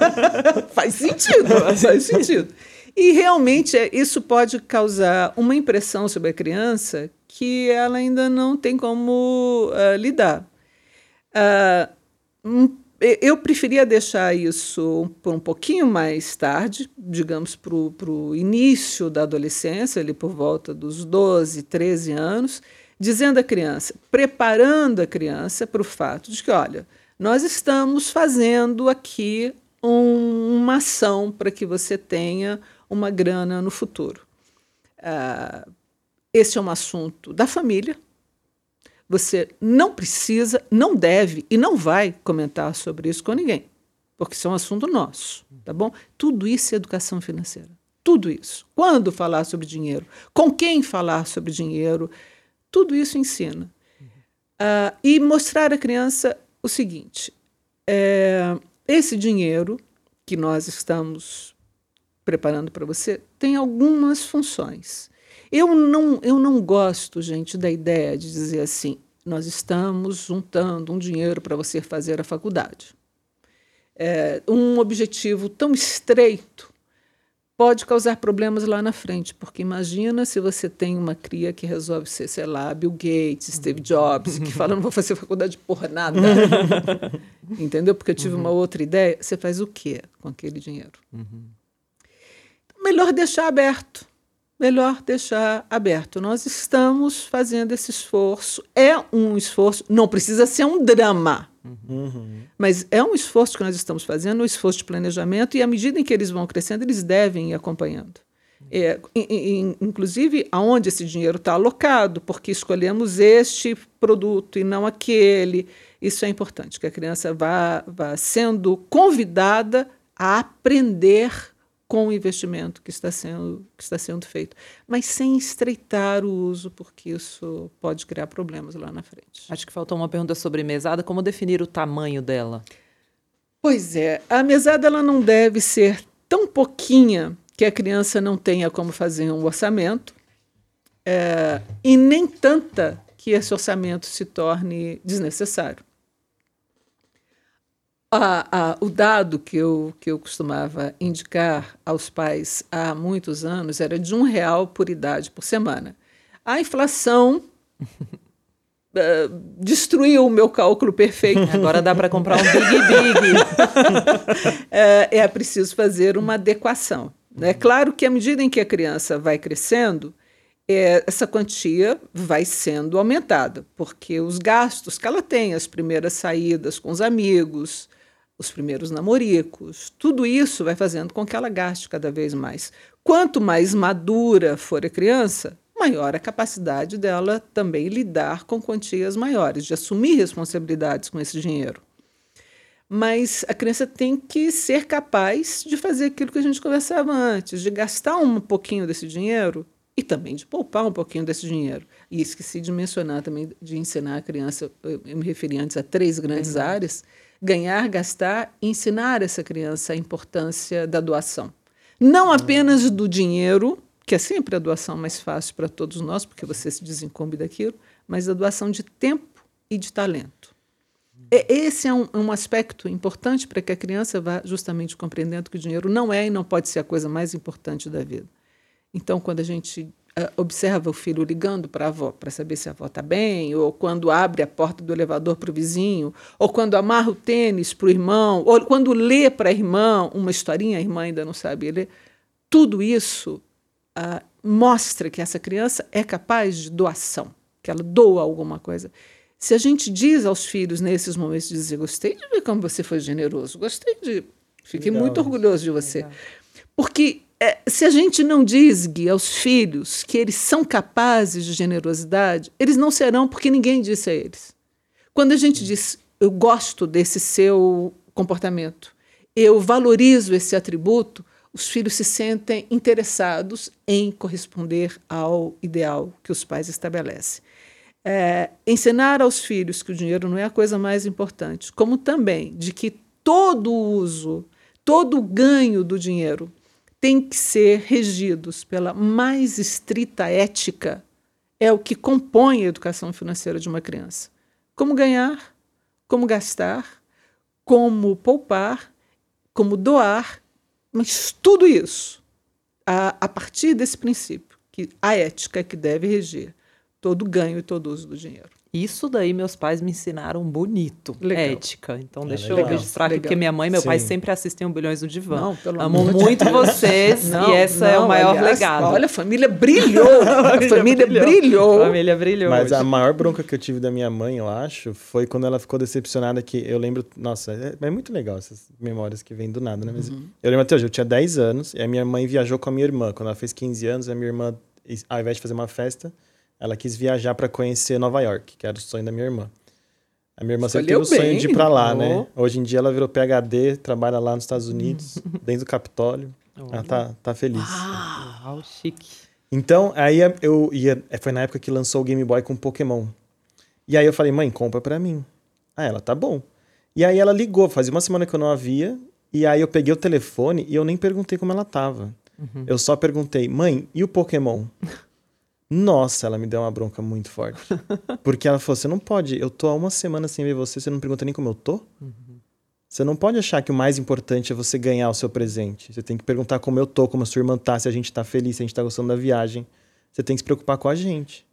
faz sentido, faz sentido. E realmente é, isso pode causar uma impressão sobre a criança que ela ainda não tem como uh, lidar. Uh, eu preferia deixar isso por um pouquinho mais tarde, digamos, para o início da adolescência, ali por volta dos 12, 13 anos, dizendo à criança, preparando a criança para o fato de que, olha, nós estamos fazendo aqui um, uma ação para que você tenha uma grana no futuro. Uh, esse é um assunto da família, você não precisa, não deve e não vai comentar sobre isso com ninguém, porque isso é um assunto nosso, tá bom? Tudo isso é educação financeira. Tudo isso. Quando falar sobre dinheiro, com quem falar sobre dinheiro, tudo isso ensina. Uh, e mostrar à criança o seguinte: é, esse dinheiro que nós estamos preparando para você tem algumas funções. Eu não, eu não gosto, gente, da ideia de dizer assim: nós estamos juntando um dinheiro para você fazer a faculdade. É, um objetivo tão estreito pode causar problemas lá na frente, porque imagina se você tem uma cria que resolve ser, sei lá, Bill Gates, Steve Jobs, que fala, não vou fazer faculdade por nada. Entendeu? Porque eu tive uhum. uma outra ideia. Você faz o quê com aquele dinheiro? Uhum. melhor deixar aberto melhor deixar aberto. Nós estamos fazendo esse esforço. É um esforço, não precisa ser um drama. Uhum. Mas é um esforço que nós estamos fazendo, um esforço de planejamento, e à medida em que eles vão crescendo, eles devem ir acompanhando. É, inclusive, aonde esse dinheiro está alocado, porque escolhemos este produto e não aquele. Isso é importante, que a criança vá, vá sendo convidada a aprender com o investimento que está, sendo, que está sendo feito, mas sem estreitar o uso, porque isso pode criar problemas lá na frente. Acho que faltou uma pergunta sobre mesada. Como definir o tamanho dela? Pois é, a mesada ela não deve ser tão pouquinha que a criança não tenha como fazer um orçamento, é, e nem tanta que esse orçamento se torne desnecessário. O dado que eu, que eu costumava indicar aos pais há muitos anos era de um real por idade por semana. A inflação uh, destruiu o meu cálculo perfeito. Agora dá para comprar um Big Big. é, é preciso fazer uma adequação. É claro que à medida em que a criança vai crescendo, é, essa quantia vai sendo aumentada, porque os gastos que ela tem, as primeiras saídas com os amigos, os primeiros namoricos, tudo isso vai fazendo com que ela gaste cada vez mais. Quanto mais madura for a criança, maior a capacidade dela também lidar com quantias maiores, de assumir responsabilidades com esse dinheiro. Mas a criança tem que ser capaz de fazer aquilo que a gente conversava antes, de gastar um pouquinho desse dinheiro e também de poupar um pouquinho desse dinheiro. E esqueci de mencionar também, de ensinar a criança, eu me referi antes a três grandes uhum. áreas ganhar, gastar ensinar essa criança a importância da doação. Não apenas do dinheiro, que é sempre a doação mais fácil para todos nós, porque você se desincumbe daquilo, mas a doação de tempo e de talento. Esse é um, um aspecto importante para que a criança vá justamente compreendendo que o dinheiro não é e não pode ser a coisa mais importante da vida. Então, quando a gente observa o filho ligando para a avó para saber se a avó está bem, ou quando abre a porta do elevador para o vizinho, ou quando amarra o tênis para o irmão, ou quando lê para a irmã uma historinha, a irmã ainda não sabe ler, tudo isso uh, mostra que essa criança é capaz de doação, que ela doa alguma coisa. Se a gente diz aos filhos nesses momentos de dizer gostei de ver como você foi generoso, gostei de, fiquei Legal. muito orgulhoso de você, Legal. porque é, se a gente não diz, Gui, aos filhos que eles são capazes de generosidade, eles não serão porque ninguém disse a eles. Quando a gente diz, eu gosto desse seu comportamento, eu valorizo esse atributo, os filhos se sentem interessados em corresponder ao ideal que os pais estabelecem. É, ensinar aos filhos que o dinheiro não é a coisa mais importante, como também de que todo o uso, todo o ganho do dinheiro têm que ser regidos pela mais estrita ética, é o que compõe a educação financeira de uma criança. Como ganhar, como gastar, como poupar, como doar, mas tudo isso a, a partir desse princípio, que a ética é que deve reger todo ganho e todo uso do dinheiro. Isso daí meus pais me ensinaram bonito, legal. ética. Então é deixa legal. eu registrar aqui, porque minha mãe e meu Sim. pai sempre assistem o Bilhões do Divã. Não, pelo Amo muito de... vocês não, e essa não, é o maior aliás, legado. Olha, a família brilhou. a família brilhou. A família brilhou. Mas a maior bronca que eu tive da minha mãe, eu acho, foi quando ela ficou decepcionada que eu lembro, nossa, é, é muito legal essas memórias que vêm do nada, né? Mas uhum. eu lembro até hoje, eu tinha 10 anos e a minha mãe viajou com a minha irmã. Quando ela fez 15 anos, a minha irmã, ao invés de fazer uma festa, ela quis viajar para conhecer Nova York, que era o sonho da minha irmã. A minha irmã sempre teve o sonho de ir para lá, oh. né? Hoje em dia ela virou PhD, trabalha lá nos Estados Unidos, dentro do Capitólio. Oh. Ela tá, tá feliz. Ah, chique. Então, aí eu ia. Foi na época que lançou o Game Boy com Pokémon. E aí eu falei, mãe, compra para mim. Ah, ela, tá bom. E aí ela ligou, fazia uma semana que eu não havia. E aí eu peguei o telefone e eu nem perguntei como ela tava. Uhum. Eu só perguntei, mãe, e o Pokémon? Nossa, ela me deu uma bronca muito forte. Porque ela falou: você não pode, eu tô há uma semana sem ver você, você não pergunta nem como eu tô? Uhum. Você não pode achar que o mais importante é você ganhar o seu presente. Você tem que perguntar como eu tô, como a sua irmã tá, se a gente tá feliz, se a gente tá gostando da viagem. Você tem que se preocupar com a gente.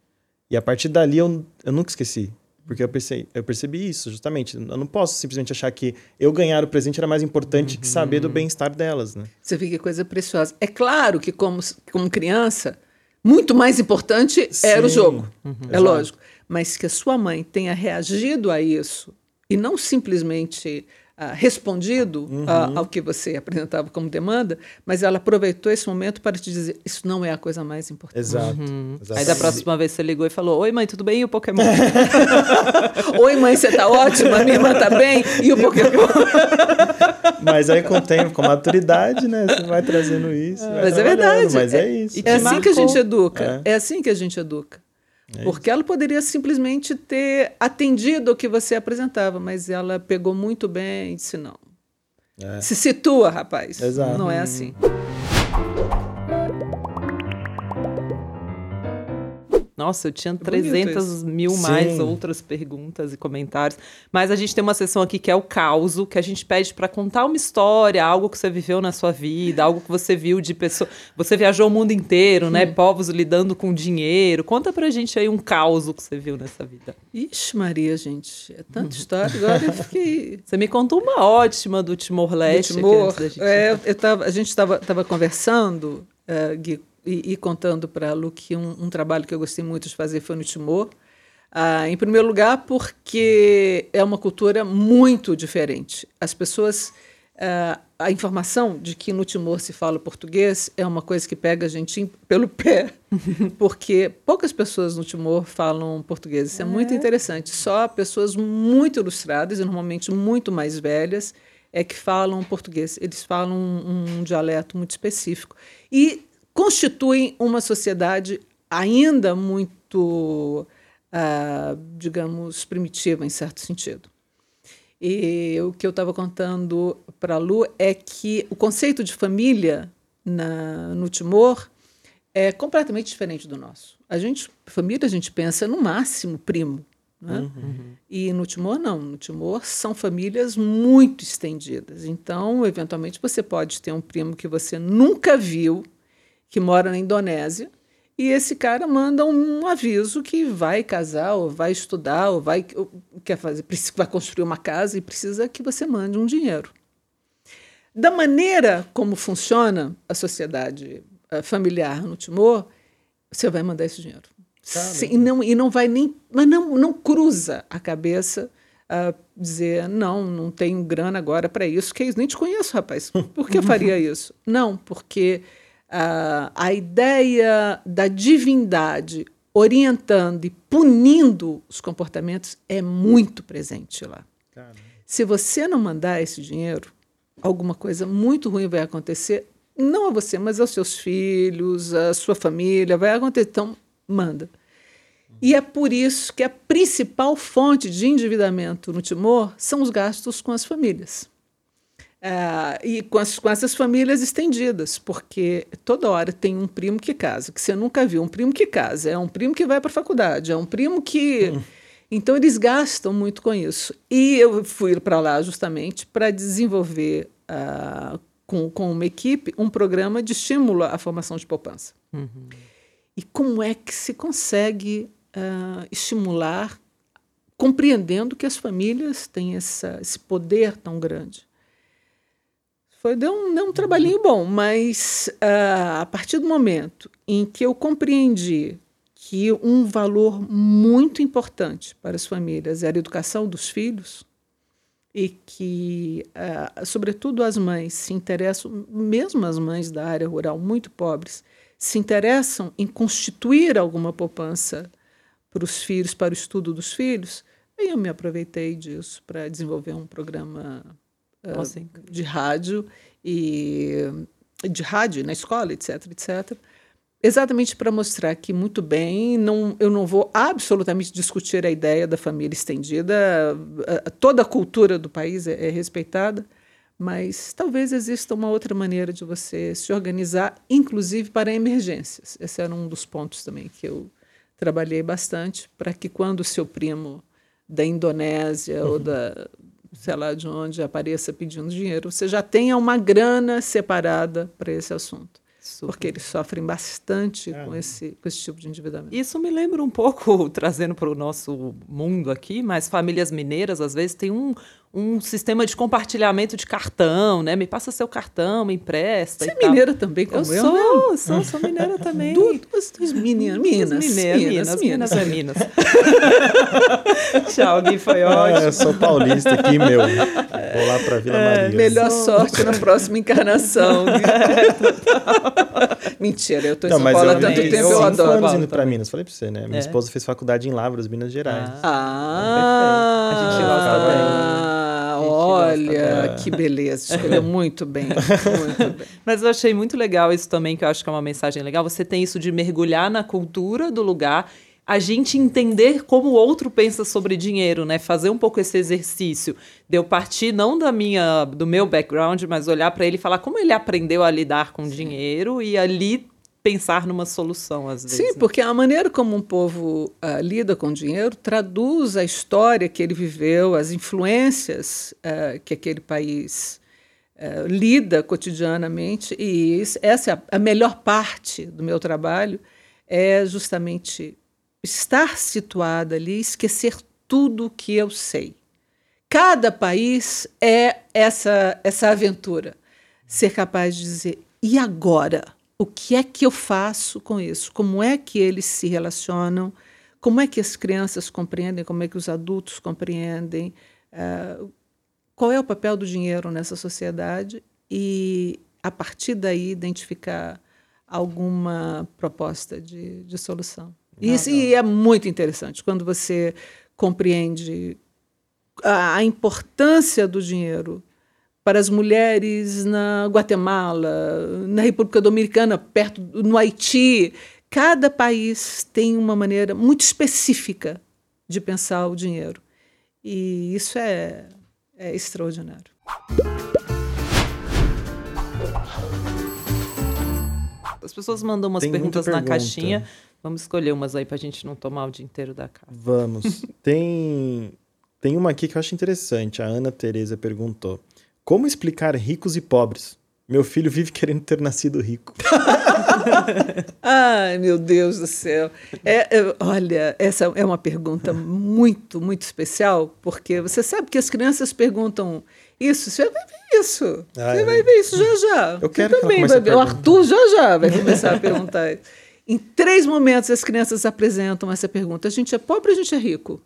E a partir dali eu, eu nunca esqueci. Porque eu percebi, eu percebi isso, justamente. Eu não posso simplesmente achar que eu ganhar o presente era mais importante uhum. que saber do bem-estar delas, né? Você vê que coisa preciosa. É claro que, como, como criança, muito mais importante Sim. era o jogo, uhum. é lógico. Mas que a sua mãe tenha reagido a isso e não simplesmente ah, respondido ah, ao que você apresentava como demanda, mas ela aproveitou esse momento para te dizer: isso não é a coisa mais importante. Exato. Aí exatamente. da próxima vez você ligou e falou: Oi, mãe, tudo bem? E o Pokémon? Oi, mãe, você tá ótima, minha irmã tá bem, e o Pokémon. Mas aí com o tempo, com a maturidade, né? Você vai trazendo isso. vai Mas é verdade. Mas é, isso. e É assim que a marcou. gente educa. É. É, assim que a gente educa. Porque ela poderia simplesmente ter atendido o que você apresentava, mas ela pegou muito bem e disse: não. É. Se situa, rapaz. Exato. Não é assim. Nossa, eu tinha bonito 300 mil mais Sim. outras perguntas e comentários. Mas a gente tem uma sessão aqui que é o caos, que a gente pede para contar uma história, algo que você viveu na sua vida, algo que você viu de pessoa. Você viajou o mundo inteiro, né? Povos lidando com dinheiro. Conta pra gente aí um caos que você viu nessa vida. Ixi, Maria, gente. É tanta história. Agora eu fiquei. Você me contou uma ótima do Timor-Leste. Timor. gente É, eu tava, a gente estava conversando, eh, Gui, e, e contando para a Lu que um, um trabalho que eu gostei muito de fazer foi no Timor. Ah, em primeiro lugar, porque é uma cultura muito diferente. As pessoas. ah, a informação de que no Timor se fala português é uma coisa que pega a gente pelo pé, porque poucas pessoas no Timor falam português. Isso é muito interessante. Só pessoas muito ilustradas e normalmente muito mais velhas é que falam português. Eles falam um, um dialeto muito específico e constituem uma sociedade ainda muito, ah, digamos, primitiva em certo sentido. E o que eu estava contando para a Lu é que o conceito de família na, no Timor é completamente diferente do nosso. A gente, família, a gente pensa no máximo primo. Né? E no Timor, não. No Timor são famílias muito estendidas. Então, eventualmente, você pode ter um primo que você nunca viu, que mora na Indonésia, e esse cara manda um aviso que vai casar, ou vai estudar, ou vai ou quer fazer, vai construir uma casa e precisa que você mande um dinheiro. Da maneira como funciona a sociedade eh, familiar no Timor, você vai mandar esse dinheiro. Sim, e, não, e não vai nem. Mas não, não cruza a cabeça a dizer, não, não tenho grana agora para isso. Que? Nem te conheço, rapaz. Por que eu faria isso? Não, porque ah, a ideia da divindade orientando e punindo os comportamentos é muito presente lá. Cara, Se você não mandar esse dinheiro, alguma coisa muito ruim vai acontecer, não a você, mas aos seus filhos, à sua família, vai acontecer. Então, manda. E é por isso que a principal fonte de endividamento no Timor são os gastos com as famílias. Ah, e com, as- com essas famílias estendidas, porque toda hora tem um primo que casa, que você nunca viu, um primo que casa, é um primo que vai para a faculdade, é um primo que. Então, eles gastam muito com isso. E eu fui para lá justamente para desenvolver, ah, com, com uma equipe, um programa de estímulo à formação de poupança. E como é que se consegue ah, estimular, compreendendo que as famílias têm essa, esse poder tão grande? Foi, deu, um, deu um trabalhinho bom, mas ah, a partir do momento em que eu compreendi que um valor muito importante para as famílias era a educação dos filhos, e que, ah, sobretudo, as mães se interessam, mesmo as mães da área rural muito pobres, se interessam em constituir alguma poupança para os filhos, para o estudo dos filhos, aí eu me aproveitei disso para desenvolver um programa ah, incrível. de rádio e de rádio na escola, etc, etc. Exatamente para mostrar que muito bem, não, eu não vou absolutamente discutir a ideia da família estendida, a- a- toda a cultura do país é, é respeitada, mas talvez exista uma outra maneira de você se organizar, inclusive para emergências. Esse era um dos pontos também que eu trabalhei bastante, para que quando o seu primo da Indonésia ou da, sei lá de onde, apareça pedindo dinheiro, você já tenha uma grana separada para esse assunto. Super. Porque eles sofrem bastante com Caramba. esse, com esse tipo de endividamento. Isso me lembra um pouco, trazendo para o nosso mundo aqui, mas famílias mineiras, às vezes, têm um, um sistema de compartilhamento de cartão, né? Me passa seu cartão, me empresta. Você é mineira também, como eu? Eu sou, né? sou, sou mineira também. Duas, duas meninas. Minas, Minas, Minas, Minas, é Minas. Tchau, Gui, foi É, ótimo. eu sou paulista aqui, meu. Vou lá pra Vila Maria. Melhor sorte na próxima encarnação. Mentira, eu tô em Não, São Paulo há eu tanto tempo, eu cinco adoro. anos Paulo indo pra também. Minas. Falei pra você, né? Minha É. esposa fez faculdade em Lavras, Minas Gerais. Ah, gente ah, A que beleza. Escolheu muito bem, muito bem. Mas eu achei muito legal isso também, que eu acho que é uma mensagem legal. Você tem isso de mergulhar na cultura do lugar, a gente entender como o outro pensa sobre dinheiro, né? Fazer um pouco esse exercício de eu partir não da minha, do meu background, mas olhar para ele e falar como ele aprendeu a lidar com dinheiro e ali pensar numa solução às vezes. Sim, né? porque a maneira como um povo ah, lida com dinheiro traduz a história que ele viveu, as influências ah, que aquele país ah, lida cotidianamente. E isso- essa é a, a melhor parte do meu trabalho, é justamente estar situada ali, esquecer tudo que eu sei. Cada país é essa, essa aventura. Ser capaz de dizer, e agora? O que é que eu faço com isso? Como é que eles se relacionam? Como é que as crianças compreendem? Como é que os adultos compreendem? Ah, qual é o papel do dinheiro nessa sociedade? E, a partir daí, identificar alguma proposta de, de solução. Isso e é muito interessante quando você compreende a, a importância do dinheiro para as mulheres na Guatemala, na República Dominicana, perto no Haiti. Cada país tem uma maneira muito específica de pensar o dinheiro. E isso é, é extraordinário. As pessoas mandam umas Tem perguntas na pergunta. caixinha. Vamos escolher umas aí pra gente não tomar o dia inteiro da casa. Vamos. tem, tem uma aqui que eu acho interessante. A Ana Tereza perguntou: Como explicar ricos e pobres? Meu filho vive querendo ter nascido rico. Ai, meu Deus do céu. É, é, olha, essa é uma pergunta muito, muito especial, porque você sabe que as crianças perguntam isso, você vai ver isso. Ah, você é. vai ver isso já já. Eu quero Você que ela também comece vai a ver. O. Arthur já já vai começar a perguntar. isso. Em três momentos as crianças apresentam essa pergunta: a gente é pobre ou a gente é rico?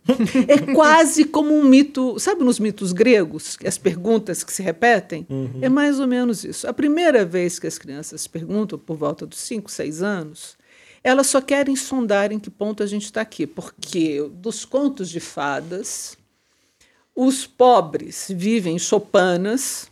É quase como um mito, sabe nos mitos gregos, as perguntas que se repetem? É mais ou menos isso. A primeira vez que as crianças perguntam, por volta dos 5, 6 anos, elas só querem sondar em que ponto a gente está aqui, porque dos contos de fadas, os pobres vivem em chopanas,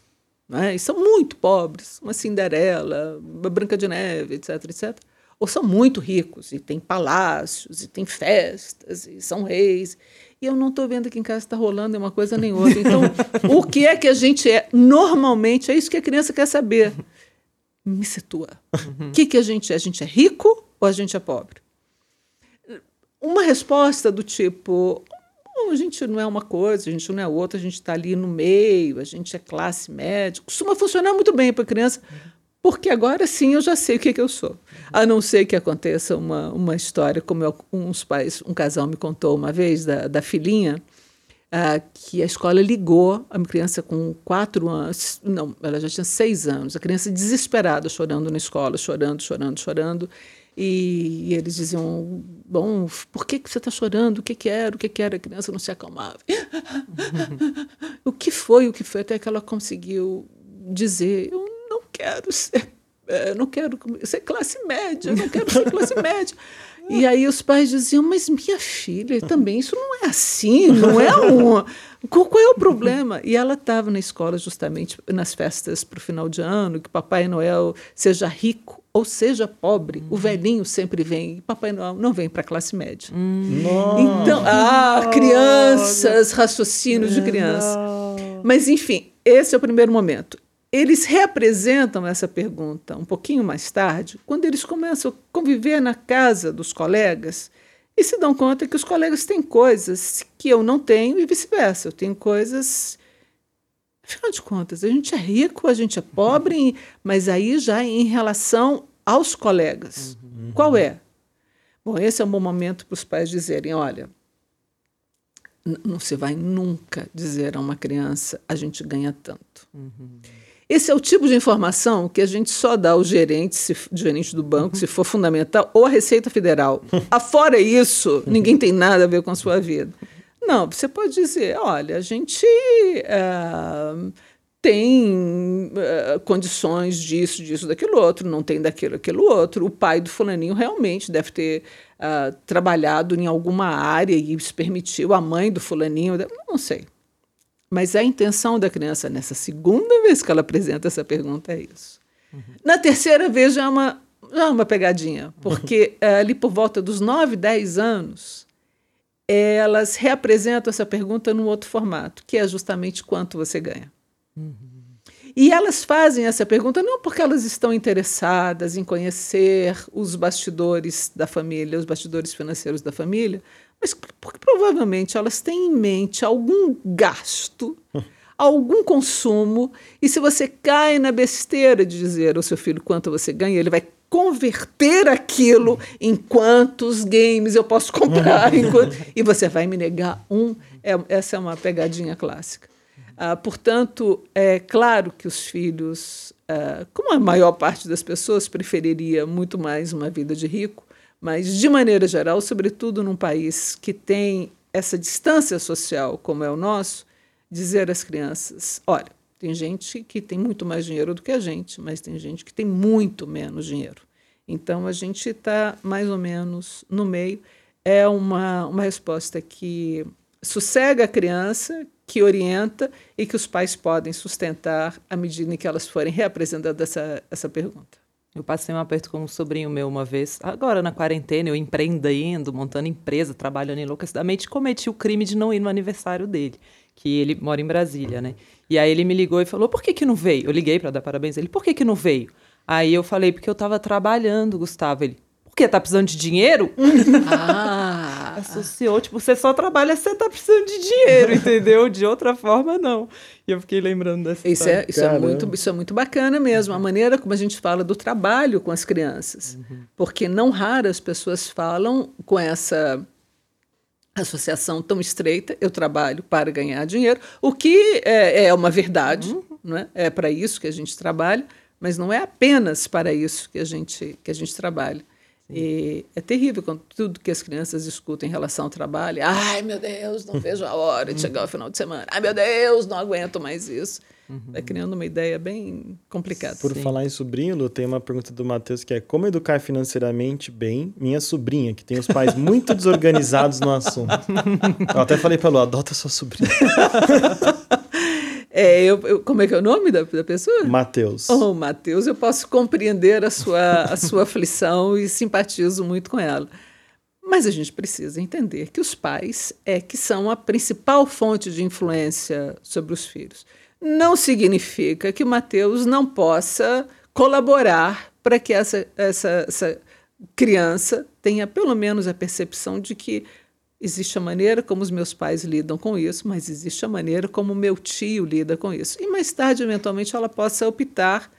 né, e são muito pobres, uma Cinderela, uma Branca de Neve, etc, etc. Ou são muito ricos e têm palácios e têm festas e são reis. E eu não estou vendo aqui em casa está rolando uma coisa nem outra. Então, o que é que a gente é? Normalmente é isso que a criança quer saber. Me situa. O que, que a gente é? A gente é rico ou a gente é pobre? Uma resposta do tipo: "Não, a gente não é uma coisa, a gente não é outra, a gente está ali no meio, a gente é classe média. Costuma funcionar muito bem para a criança, porque agora sim eu já sei o que, que eu sou. A não ser que aconteça uma, uma história, como eu- uns pais, um casal me contou uma vez, da, da filhinha, ah, que a escola ligou a criança com quatro anos, não, ela já tinha seis anos, a criança desesperada, chorando na escola, chorando, chorando, chorando. E, e eles diziam: Bom, por que, que você está chorando? O que, que era? O que, que era? A criança não se acalmava. o que foi? O que foi? Até que ela conseguiu dizer: Eu quero ser, eh, não quero ser classe média, eu não quero ser classe média. E aí os pais diziam, mas minha filha, também isso não é assim, não é um. Qual, é o problema? E ela estava na escola justamente nas festas para o final de ano, que Papai Noel seja rico ou seja pobre, o velhinho sempre vem, e Papai Noel não vem para a classe média. Nossa. Então, ah, crianças, raciocínios de criança. Mas, enfim, esse é o primeiro momento. Eles reapresentam essa pergunta um pouquinho mais tarde, quando eles começam a conviver na casa dos colegas e se dão conta que os colegas têm coisas que eu não tenho e vice-versa. Eu tenho coisas. Afinal de contas, a gente é rico, a gente é pobre, mas aí já em relação aos colegas. Qual é? Bom, esse é um bom momento para os pais dizerem: olha, não se vai nunca dizer a uma criança a gente ganha tanto. Uhum. Esse é o tipo de informação que a gente só dá ao gerente, se, gerente do banco, uhum. se for fundamental, ou a Receita Federal. Afora isso, ninguém tem nada a ver com a sua vida. Não, você pode dizer, olha, a gente uh, tem uh, condições disso, disso, daquilo outro, não tem daquilo, aquilo outro. O pai do fulaninho realmente deve ter uh, trabalhado em alguma área e isso permitiu. A mãe do fulaninho, não sei. Mas a intenção da criança nessa segunda vez que ela apresenta essa pergunta é isso. Uhum. Na terceira vez já é uma, já é uma pegadinha, porque uhum. ali por volta dos 9, 10 anos, elas reapresentam essa pergunta num outro formato, que é justamente quanto você ganha. Uhum. E elas fazem essa pergunta não porque elas estão interessadas em conhecer os bastidores da família, os bastidores financeiros da família, mas porque provavelmente elas têm em mente algum gasto, algum consumo, e se você cai na besteira de dizer ao seu filho quanto você ganha, ele vai converter aquilo em quantos games eu posso comprar, e você vai me negar um. É, essa é uma pegadinha clássica. Ah, portanto, é claro que os filhos, ah, como a maior parte das pessoas, preferiria muito mais uma vida de rico, mas, de maneira geral, sobretudo num país que tem essa distância social como é o nosso, dizer às crianças: olha, tem gente que tem muito mais dinheiro do que a gente, mas tem gente que tem muito menos dinheiro. Então, a gente está mais ou menos no meio. É uma, uma resposta que sossega a criança, que orienta e que os pais podem sustentar à medida em que elas forem reapresentando essa, essa pergunta. Eu passei um aperto com um sobrinho meu uma vez, agora na quarentena, eu empreendendo, montando empresa, trabalhando enlouquecidamente, cometi o crime de não ir no aniversário dele, que ele mora em Brasília, né? E aí ele me ligou e falou: por que, que não veio? Eu liguei para dar parabéns. Ele: por que, que não veio? Aí eu falei: porque eu estava trabalhando, Gustavo. Ele: quê? Tá precisando de dinheiro? Ah. Associou, tipo, você só trabalha, você tá precisando de dinheiro, entendeu? De outra forma, não. E eu fiquei lembrando dessa isso é, isso é muito Isso é muito bacana mesmo, a maneira como a gente fala do trabalho com as crianças. Uhum. Porque não raras pessoas falam com essa associação tão estreita, eu trabalho para ganhar dinheiro, o que é, é uma verdade, uhum. né? é para isso que a gente trabalha, mas não é apenas para isso que a gente, que a gente trabalha. E é terrível quando tudo que as crianças escutam em relação ao trabalho. Ai, meu Deus, não vejo a hora de chegar ao final de semana. Ai, meu Deus, não aguento mais isso. Está uhum. criando uma ideia bem complicada. Por Sim. falar em sobrinho, tem uma pergunta do Matheus que é: Como educar financeiramente bem minha sobrinha, que tem os pais muito desorganizados no assunto? Eu até falei para ela: adota sua sobrinha. É, eu, eu, como é que é o nome da, da pessoa? Mateus. Oh, Mateus, eu posso compreender a sua, a sua aflição e simpatizo muito com ela. Mas a gente precisa entender que os pais é que são a principal fonte de influência sobre os filhos. Não significa que o Mateus não possa colaborar para que essa, essa, essa criança tenha pelo menos a percepção de que Existe a maneira como os meus pais lidam com isso, mas existe a maneira como meu tio lida com isso. E mais tarde, eventualmente, ela possa optar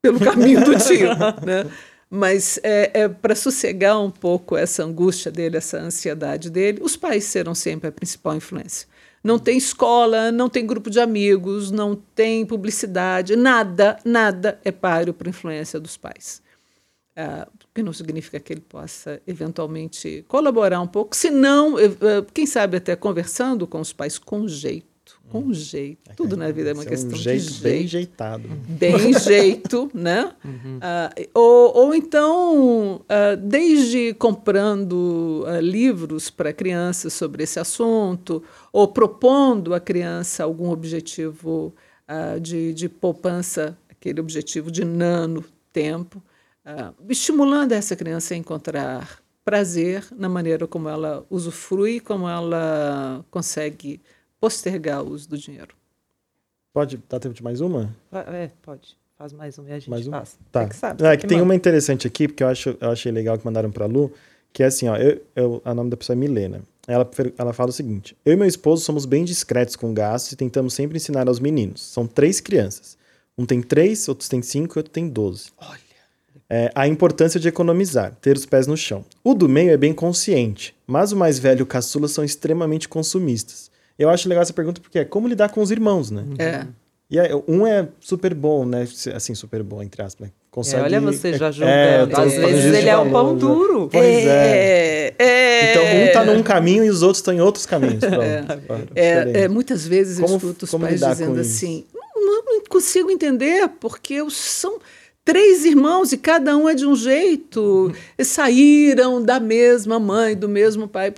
pelo caminho do tio. né? Mas é, é para sossegar um pouco essa angústia dele, essa ansiedade dele, os pais serão sempre a principal influência. Não tem escola, não tem grupo de amigos, não tem publicidade, nada, nada é páreo para a influência dos pais. Uh, que não significa que ele possa eventualmente colaborar um pouco, se não, eh, eh, quem sabe até conversando com os pais com jeito, com hum. jeito. Tudo na vida é uma é questão um jeito de jeito. Bem jeitado. Bem jeito, né? Uhum. Uh, ou, ou então, uh, desde comprando uh, livros para crianças sobre esse assunto, ou propondo à criança algum objetivo de, de poupança, aquele objetivo de nano tempo, uh, estimulando essa criança a encontrar prazer na maneira como ela usufrui, como ela consegue postergar o uso do dinheiro. Pode dar tempo de mais uma? É, pode. Faz mais uma e a gente mais uma? passa. Tá. É que, sabe, é, que tem uma interessante aqui, porque eu, acho, eu achei legal que mandaram para a Lu, que é assim, ó, eu, eu, a nome da pessoa é Milena. Ela, ela fala o seguinte: Eu e meu esposo somos bem discretos com gastos e tentamos sempre ensinar aos meninos. São três crianças. Um tem três, outros tem cinco e outro tem doze. Olha. É, a importância de economizar, ter os pés no chão. O do meio é bem consciente, mas o mais velho e o caçula são extremamente consumistas. Eu acho legal essa pergunta porque é como lidar com os irmãos, né? É. E é- um é super bom, né? Assim, super bom, entre aspas. né? Consegue... É, olha você já é, julgando. tô Às vezes ele é um pão né? duro. Pois é. é. Então, um tá num caminho e os outros estão em outros caminhos. Pronto. É, é, muitas vezes Como- eu escuto os como pais dizendo assim: não, não consigo entender, porque os- são três irmãos e cada um é de um jeito. E saíram da mesma mãe, do mesmo pai.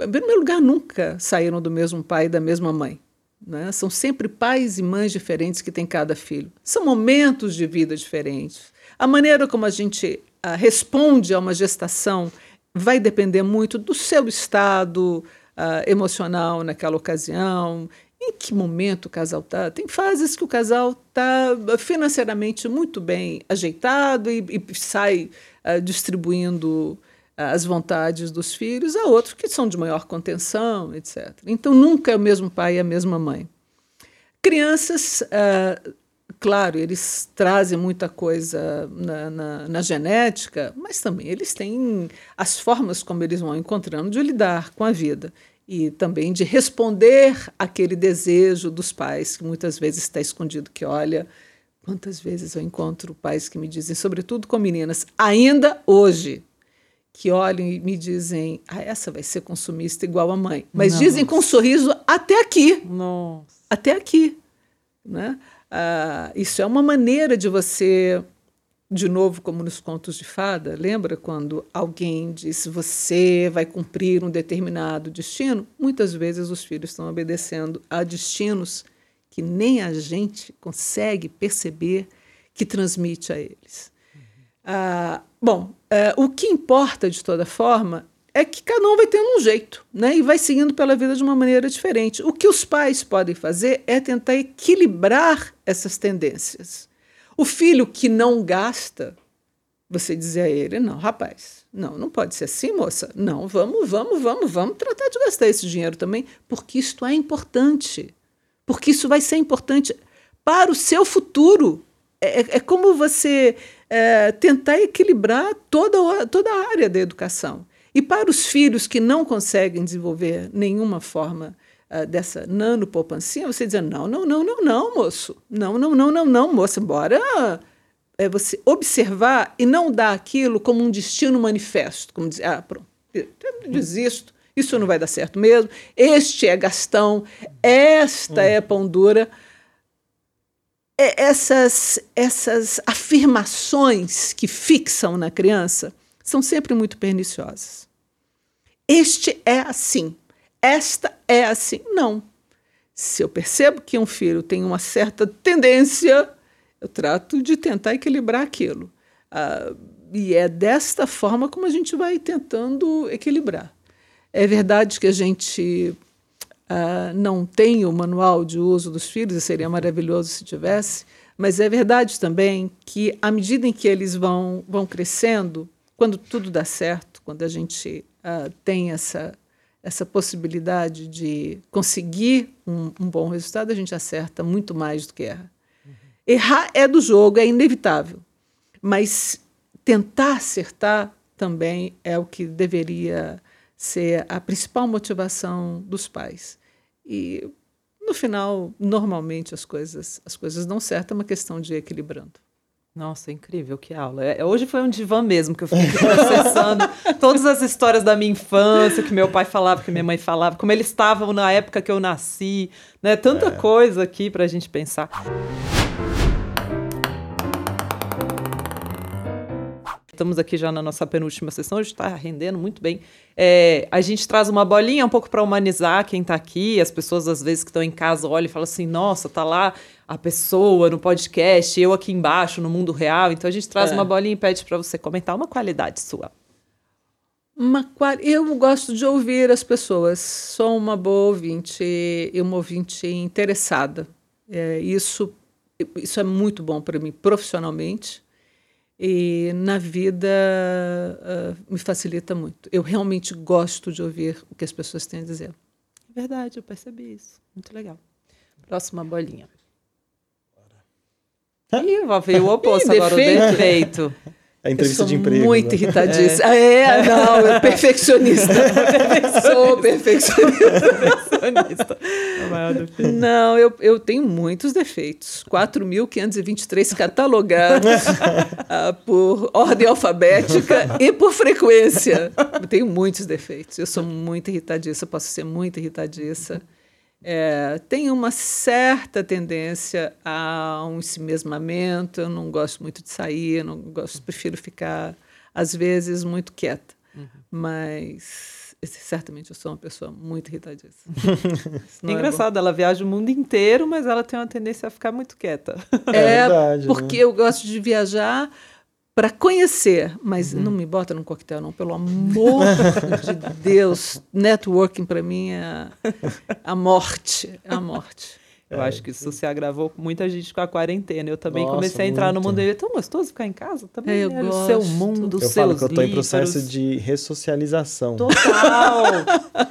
Em primeiro lugar, nunca saíram do mesmo pai e da mesma mãe. né? São sempre pais e mães diferentes que têm cada filho. São momentos de vida diferentes. A maneira como a gente ah, responde a uma gestação vai depender muito do seu estado ah, emocional naquela ocasião, em que momento o casal está. Tem fases que o casal está financeiramente muito bem ajeitado e, e sai ah, distribuindo ah, as vontades dos filhos, há outros que são de maior contenção, etc. Então nunca é o mesmo pai e a mesma mãe. Crianças, ah, claro, eles trazem muita coisa na, na, na genética, mas também eles têm as formas como eles vão encontrando de lidar com a vida e também de responder aquele desejo dos pais que muitas vezes está escondido que olha quantas vezes eu encontro pais que me dizem sobretudo com meninas ainda hoje que olham e me dizem ah essa vai ser consumista igual a mãe mas Nossa. dizem com um sorriso até aqui Nossa. até aqui. Né? Ah, isso é uma maneira de você, de novo, como nos contos de fada, lembra quando alguém diz você vai cumprir um determinado destino? Muitas vezes os filhos estão obedecendo a destinos que nem a gente consegue perceber que transmite a eles. Ah, bom, eh, o que importa de toda forma é que cada um vai tendo um jeito, né? E vai seguindo pela vida de uma maneira diferente. O que os pais podem fazer é tentar equilibrar essas tendências. O filho que não gasta, você dizer a ele, não, rapaz, não, não pode ser assim, moça. Não, vamos, vamos, vamos, vamos tratar de gastar esse dinheiro também, porque isto é importante. Porque isso vai ser importante para o seu futuro. É, é- é como você é, tentar equilibrar toda, toda a área da educação. E para os filhos que não conseguem desenvolver nenhuma forma ah, dessa nanopoupancinha, você dizer, não, não, não, não, não, moço. Não, não, não, não, não, moça, bora é você observar e não dar aquilo como um destino manifesto, como dizer, ah, pronto, desisto, isso não vai dar certo mesmo, este é Gastão, esta é Pão Dura. É, essas, essas afirmações que fixam na criança são sempre muito perniciosas. Este é assim, esta é assim. Não. Se eu percebo que um filho tem uma certa tendência, eu trato de tentar equilibrar aquilo. Ah, e é desta forma como a gente vai tentando equilibrar. É verdade que a gente ah, não tem o manual de uso dos filhos, e seria maravilhoso se tivesse, mas é verdade também que, à medida em que eles vão, vão crescendo, quando tudo dá certo, quando a gente ah, tem essa, essa possibilidade de conseguir um, um bom resultado, a gente acerta muito mais do que erra. Errar é do jogo, é inevitável, mas tentar acertar também é o que deveria ser a principal motivação dos pais. E no final, normalmente as coisas as coisas dão certo, é uma questão de equilibrando. Nossa, incrível, que aula. É, hoje foi um divã mesmo, que eu fiquei processando todas as histórias da minha infância, que meu pai falava, que minha mãe falava, como eles estavam na época que eu nasci, né? Tanta coisa aqui pra gente pensar. Estamos aqui já na nossa penúltima sessão, a gente está rendendo muito bem. É, a gente traz uma bolinha um pouco para humanizar quem está aqui. As pessoas, às vezes, que estão em casa, olham e falam assim: nossa, tá lá a pessoa no podcast, eu aqui embaixo, no mundo real. Então a gente traz É. uma bolinha e pede para você comentar uma qualidade sua. Uma qual- eu gosto de ouvir as pessoas. Sou uma boa ouvinte e uma ouvinte interessada. É, isso, isso é muito bom para mim profissionalmente e na vida ah, me facilita muito. Eu realmente gosto de ouvir o que as pessoas têm a dizer. É verdade, eu percebi isso. Muito legal. Próxima bolinha. Ih, veio o oposto Ih, agora, o defeito. defeito. É entrevista eu sou de emprego. muito né? irritadíssima. É. é, não, eu perfeccionista. sou perfeccionista. Perfeccionista. É o maior defeito. Não, eu, eu tenho muitos defeitos. 4.523 catalogados ah, por ordem alfabética e por frequência. Eu tenho muitos defeitos. Eu sou muito irritadiça, posso ser muito irritadiça. É, tenho uma certa tendência a um ensimesmamento. Eu não gosto muito de sair, não gosto, prefiro ficar, às vezes, muito quieta. Mas esse- certamente eu sou uma pessoa muito não É é engraçado, ela viaja o mundo inteiro, mas ela tem uma tendência a ficar muito quieta. É, verdade, porque né? eu gosto de viajar para conhecer, mas não me bota num coquetel, não, pelo amor de Deus. Networking para mim é a morte, é a morte. Eu acho que isso se agravou com muita gente com a quarentena. Eu também Nossa, comecei a entrar no muito. mundo e é tão gostoso ficar em casa também. É, eu né? O seu mundo, os Eu seus falo que eu tô em processo de ressocialização. Total!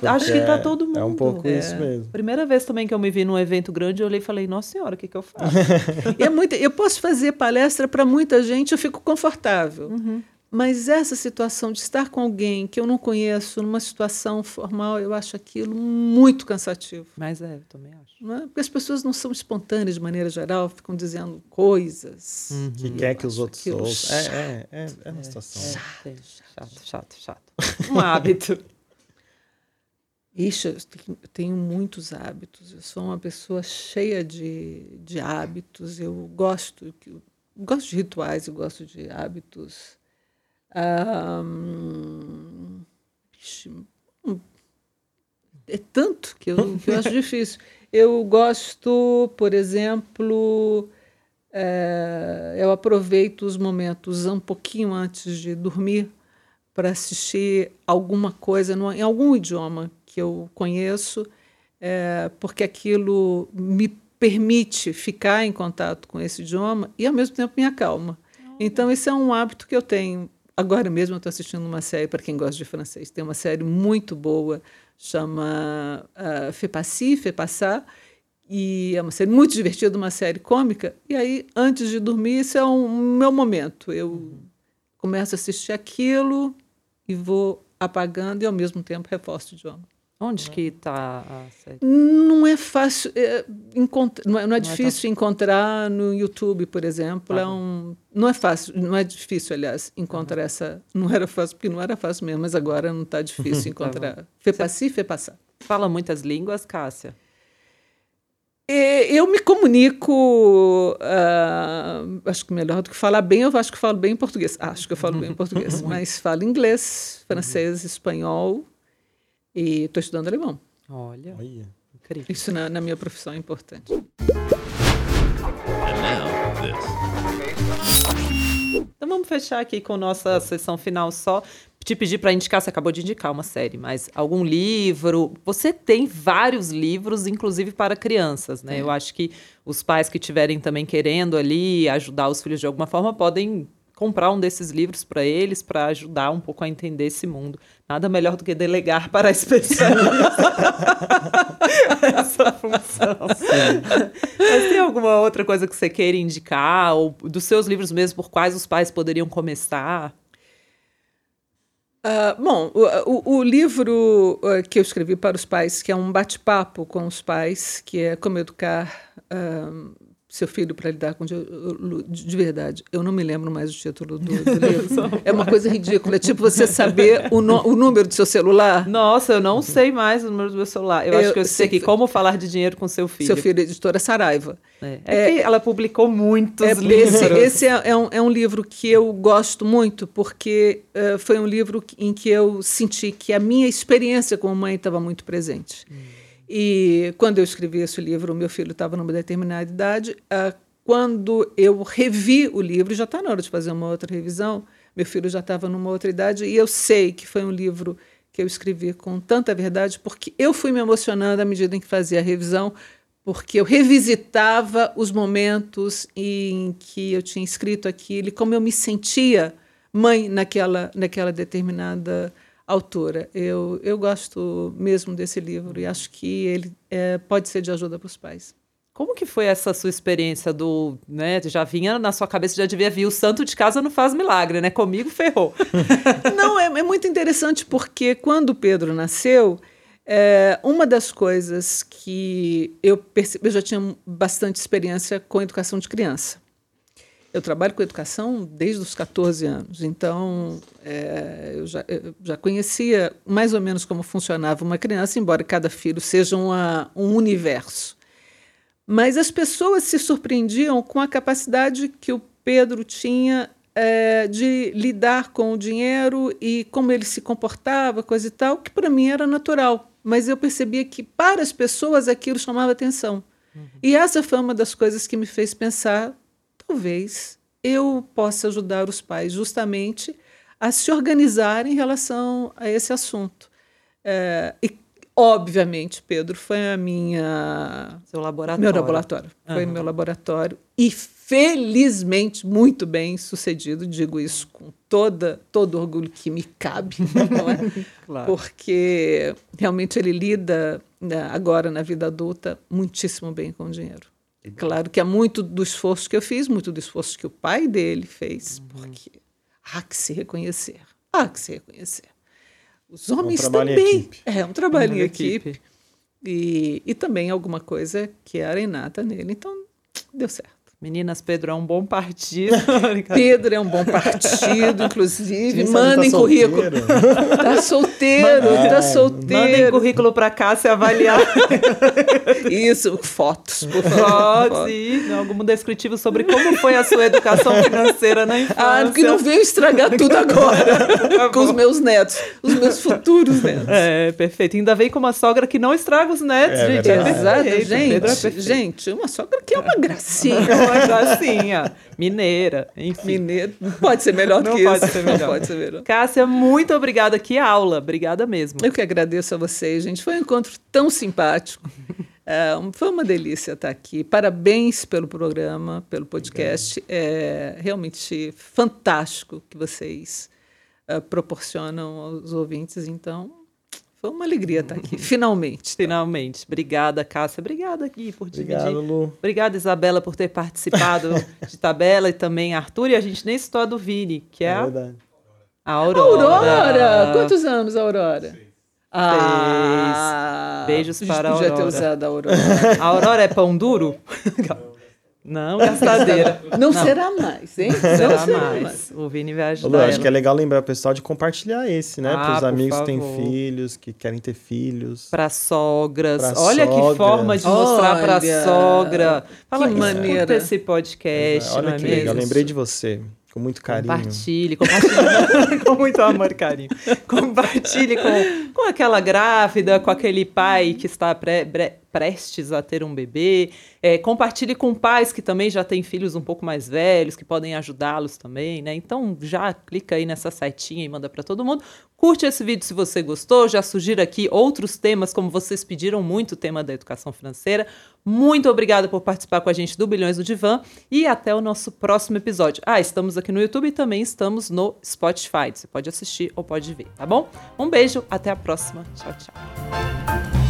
Acho que pra todo mundo. É um pouco isso mesmo. Primeira vez também que eu me vi num evento grande, eu olhei e falei, nossa senhora, o que, que eu faço? E é muito, eu posso fazer palestra para muita gente, eu fico confortável. Uhum. Mas essa situação de estar com alguém que eu não conheço, numa situação formal, eu acho aquilo muito cansativo. Mas é, eu também acho. não é? Porque as pessoas não são espontâneas de maneira geral, ficam dizendo coisas. Que E quer que os outros ouçam. É, é, é, é uma situação. É, chato, chato, chato. Um hábito. Ixi, eu tenho- eu tenho muitos hábitos. Eu sou uma pessoa cheia de, de hábitos. Eu gosto, eu gosto de rituais, eu gosto de hábitos. Hum, é tanto que eu, que eu acho difícil. Eu gosto, por exemplo, eh, eu aproveito os momentos um pouquinho antes de dormir para assistir alguma coisa no- em algum idioma que eu conheço, eh, porque aquilo me permite ficar em contato com esse idioma e, ao mesmo tempo, me acalma. Então, esse é um hábito que eu tenho. Agora mesmo eu estou assistindo uma série, para quem gosta de francês, tem uma série muito boa, chama uh, Passi, Fais Passar, e é uma série muito divertida, uma série cômica. E aí, antes de dormir, isso é um meu momento. Eu começo a assistir aquilo e vou apagando e, ao mesmo tempo, reforço o idioma. Onde que tá a série? Não é fácil, é, encont- não é, não é tão- difícil encontrar no YouTube, por exemplo. Tá é um, não é fácil, não é difícil, aliás, encontrar essa. Não era fácil, porque não era fácil mesmo, mas agora não está difícil encontrar. Fê passi, fê passar. Fala muitas línguas, Cássia? E Eu me comunico, ah, acho que melhor do que falar bem, eu acho que falo bem em português. Acho que eu falo bem em português, mas falo inglês, francês, espanhol e estou estudando alemão. Olha, Olha. incrível. Isso na, na minha profissão é importante. And now, this. Então vamos fechar aqui com nossa sessão final só. Te pedir para indicar, você acabou de indicar uma série, mas algum livro. Você tem vários livros, inclusive para crianças, né? Eu acho que os pais que estiverem também querendo ali ajudar os filhos de alguma forma podem comprar um desses livros para eles, para ajudar um pouco a entender esse mundo. Nada melhor do que delegar para especialistas essa função. Mas tem alguma outra coisa que você queira indicar, ou dos seus livros mesmo, por quais os pais poderiam começar? Ah, bom, o, o- livro ah, que eu escrevi para os pais, que é um bate-papo com os pais, que é Como Educar ah, Seu Filho para Lidar com... De, de verdade, eu não me lembro mais o título do, do livro. É uma coisa ridícula, é tipo você saber o, no- o número do seu celular. Nossa, eu não sei mais o número do meu celular. Eu, acho Eu que eu sei que- como falar de dinheiro com seu filho. Seu filho, editora Saraiva. É, É que ela publicou muitos É, livros. esse esse é, é um, é um livro que eu gosto muito, porque eh, foi um livro em que eu senti que a minha experiência como mãe estava muito presente. E quando eu escrevi esse livro, o meu filho estava numa determinada idade. ah, quando eu revi o livro, já está na hora de fazer uma outra revisão, meu filho já estava numa outra idade, e eu sei que foi um livro que eu escrevi com tanta verdade, porque eu fui me emocionando à medida em que fazia a revisão, porque eu revisitava os momentos em que eu tinha escrito aquilo e como eu me sentia mãe naquela, naquela determinada autora. Eu, eu gosto mesmo desse livro e acho que ele é, pode ser de ajuda para os pais. Como que foi essa sua experiência do, né, já vinha na sua cabeça, já devia vir, o santo de casa não faz milagre, né? Comigo ferrou. não, é, é, muito interessante porque quando o Pedro nasceu, é, uma das coisas que eu percebi, eu já tinha bastante experiência com educação de criança. Eu trabalho com educação desde os 14 anos, então é, eu, já, eu, já, conhecia mais ou menos como funcionava uma criança, embora cada filho seja uma, um universo. Mas as pessoas se surpreendiam com a capacidade que o Pedro tinha é, de lidar com o dinheiro e como ele se comportava, coisa e tal, que para mim era natural. Mas eu percebia que para as pessoas aquilo chamava atenção. Uhum. E essa foi uma das coisas que me fez pensar talvez eu possa ajudar os pais justamente a se organizar em relação a esse assunto. É, e, obviamente, Pedro foi a minha. Seu laboratório. Meu laboratório. Uhum. Foi meu laboratório. E felizmente muito bem sucedido, digo isso com toda, todo orgulho que me cabe, é? claro. porque realmente ele lida né, agora na vida adulta muitíssimo bem com o dinheiro. Claro que há muito do esforço que eu fiz, muito do esforço que o pai dele fez, uhum. porque há que se reconhecer. Há que se reconhecer. Os homens um também. É um trabalho em equipe. equipe. E, e também alguma coisa que era inata nele. Então, deu certo. Meninas, Pedro é um bom partido. Pedro é um bom partido, inclusive. Mandem tá currículo. Tá solteiro, Manda, tá solteiro. Mandem currículo para cá se avaliar. Isso, fotos, por favor. Fotos e algum descritivo sobre como foi a sua educação financeira na infância. Ah, porque não veio estragar tudo agora com os meus netos, os meus futuros netos. É, perfeito. Ainda veio com uma sogra que não estraga os netos, é, gente. É Exato, gente. É gente, uma sogra que é uma gracinha uma gracinha. Mineira, enfim. Mineira. Pode ser melhor Não que pode isso. Ser melhor. Não pode ser melhor. Cássia, muito obrigada. Que aula. Obrigada mesmo. Eu que agradeço a vocês, gente. Foi um encontro tão simpático. É, foi uma delícia estar aqui. Parabéns pelo programa, pelo podcast. É realmente fantástico que vocês uh, proporcionam aos ouvintes. Então, foi uma alegria estar aqui, finalmente. Finalmente. Obrigada, Cássia. Obrigada, Gui, por dividir. Obrigado, Lu. Obrigada, Isabela, por ter participado de tabela e também Arthur. E a gente nem citou a do Vini, que é, é a... verdade. A Aurora. Aurora! Quantos anos Aurora? Ah, Beijos para a Aurora. Podia ter usado a Aurora. A Aurora é pão duro? Não, gastadeira. Não, não, será mais, hein? Será, não será mais. mais. O Vini vai ajudar. Lu, acho que é legal lembrar o pessoal de compartilhar esse, né? Ah, Para os amigos que têm filhos, que querem ter filhos. Para sogras. Pra Olha sogra. que forma de mostrar para sogra. Fala, que maneira. esse podcast. Olha que é legal, lembrei de você. Com muito carinho. Compartilhe, compartilhe com muito amor e carinho. Compartilhe com, com aquela grávida, com aquele pai que está pre, prestes a ter um bebê. É, compartilhe com pais que também já têm filhos um pouco mais velhos, que podem ajudá-los também, né? Então já clica aí nessa setinha e manda para todo mundo. Curte esse vídeo se você gostou. Já sugira aqui outros temas, como vocês pediram muito, o tema da educação financeira. Muito obrigada por participar com a gente do Bilhões do Divã e até o nosso próximo episódio. Ah, estamos aqui no YouTube e também estamos no Spotify. Você pode assistir ou pode ver, tá bom? Um beijo, até a próxima. Tchau, tchau.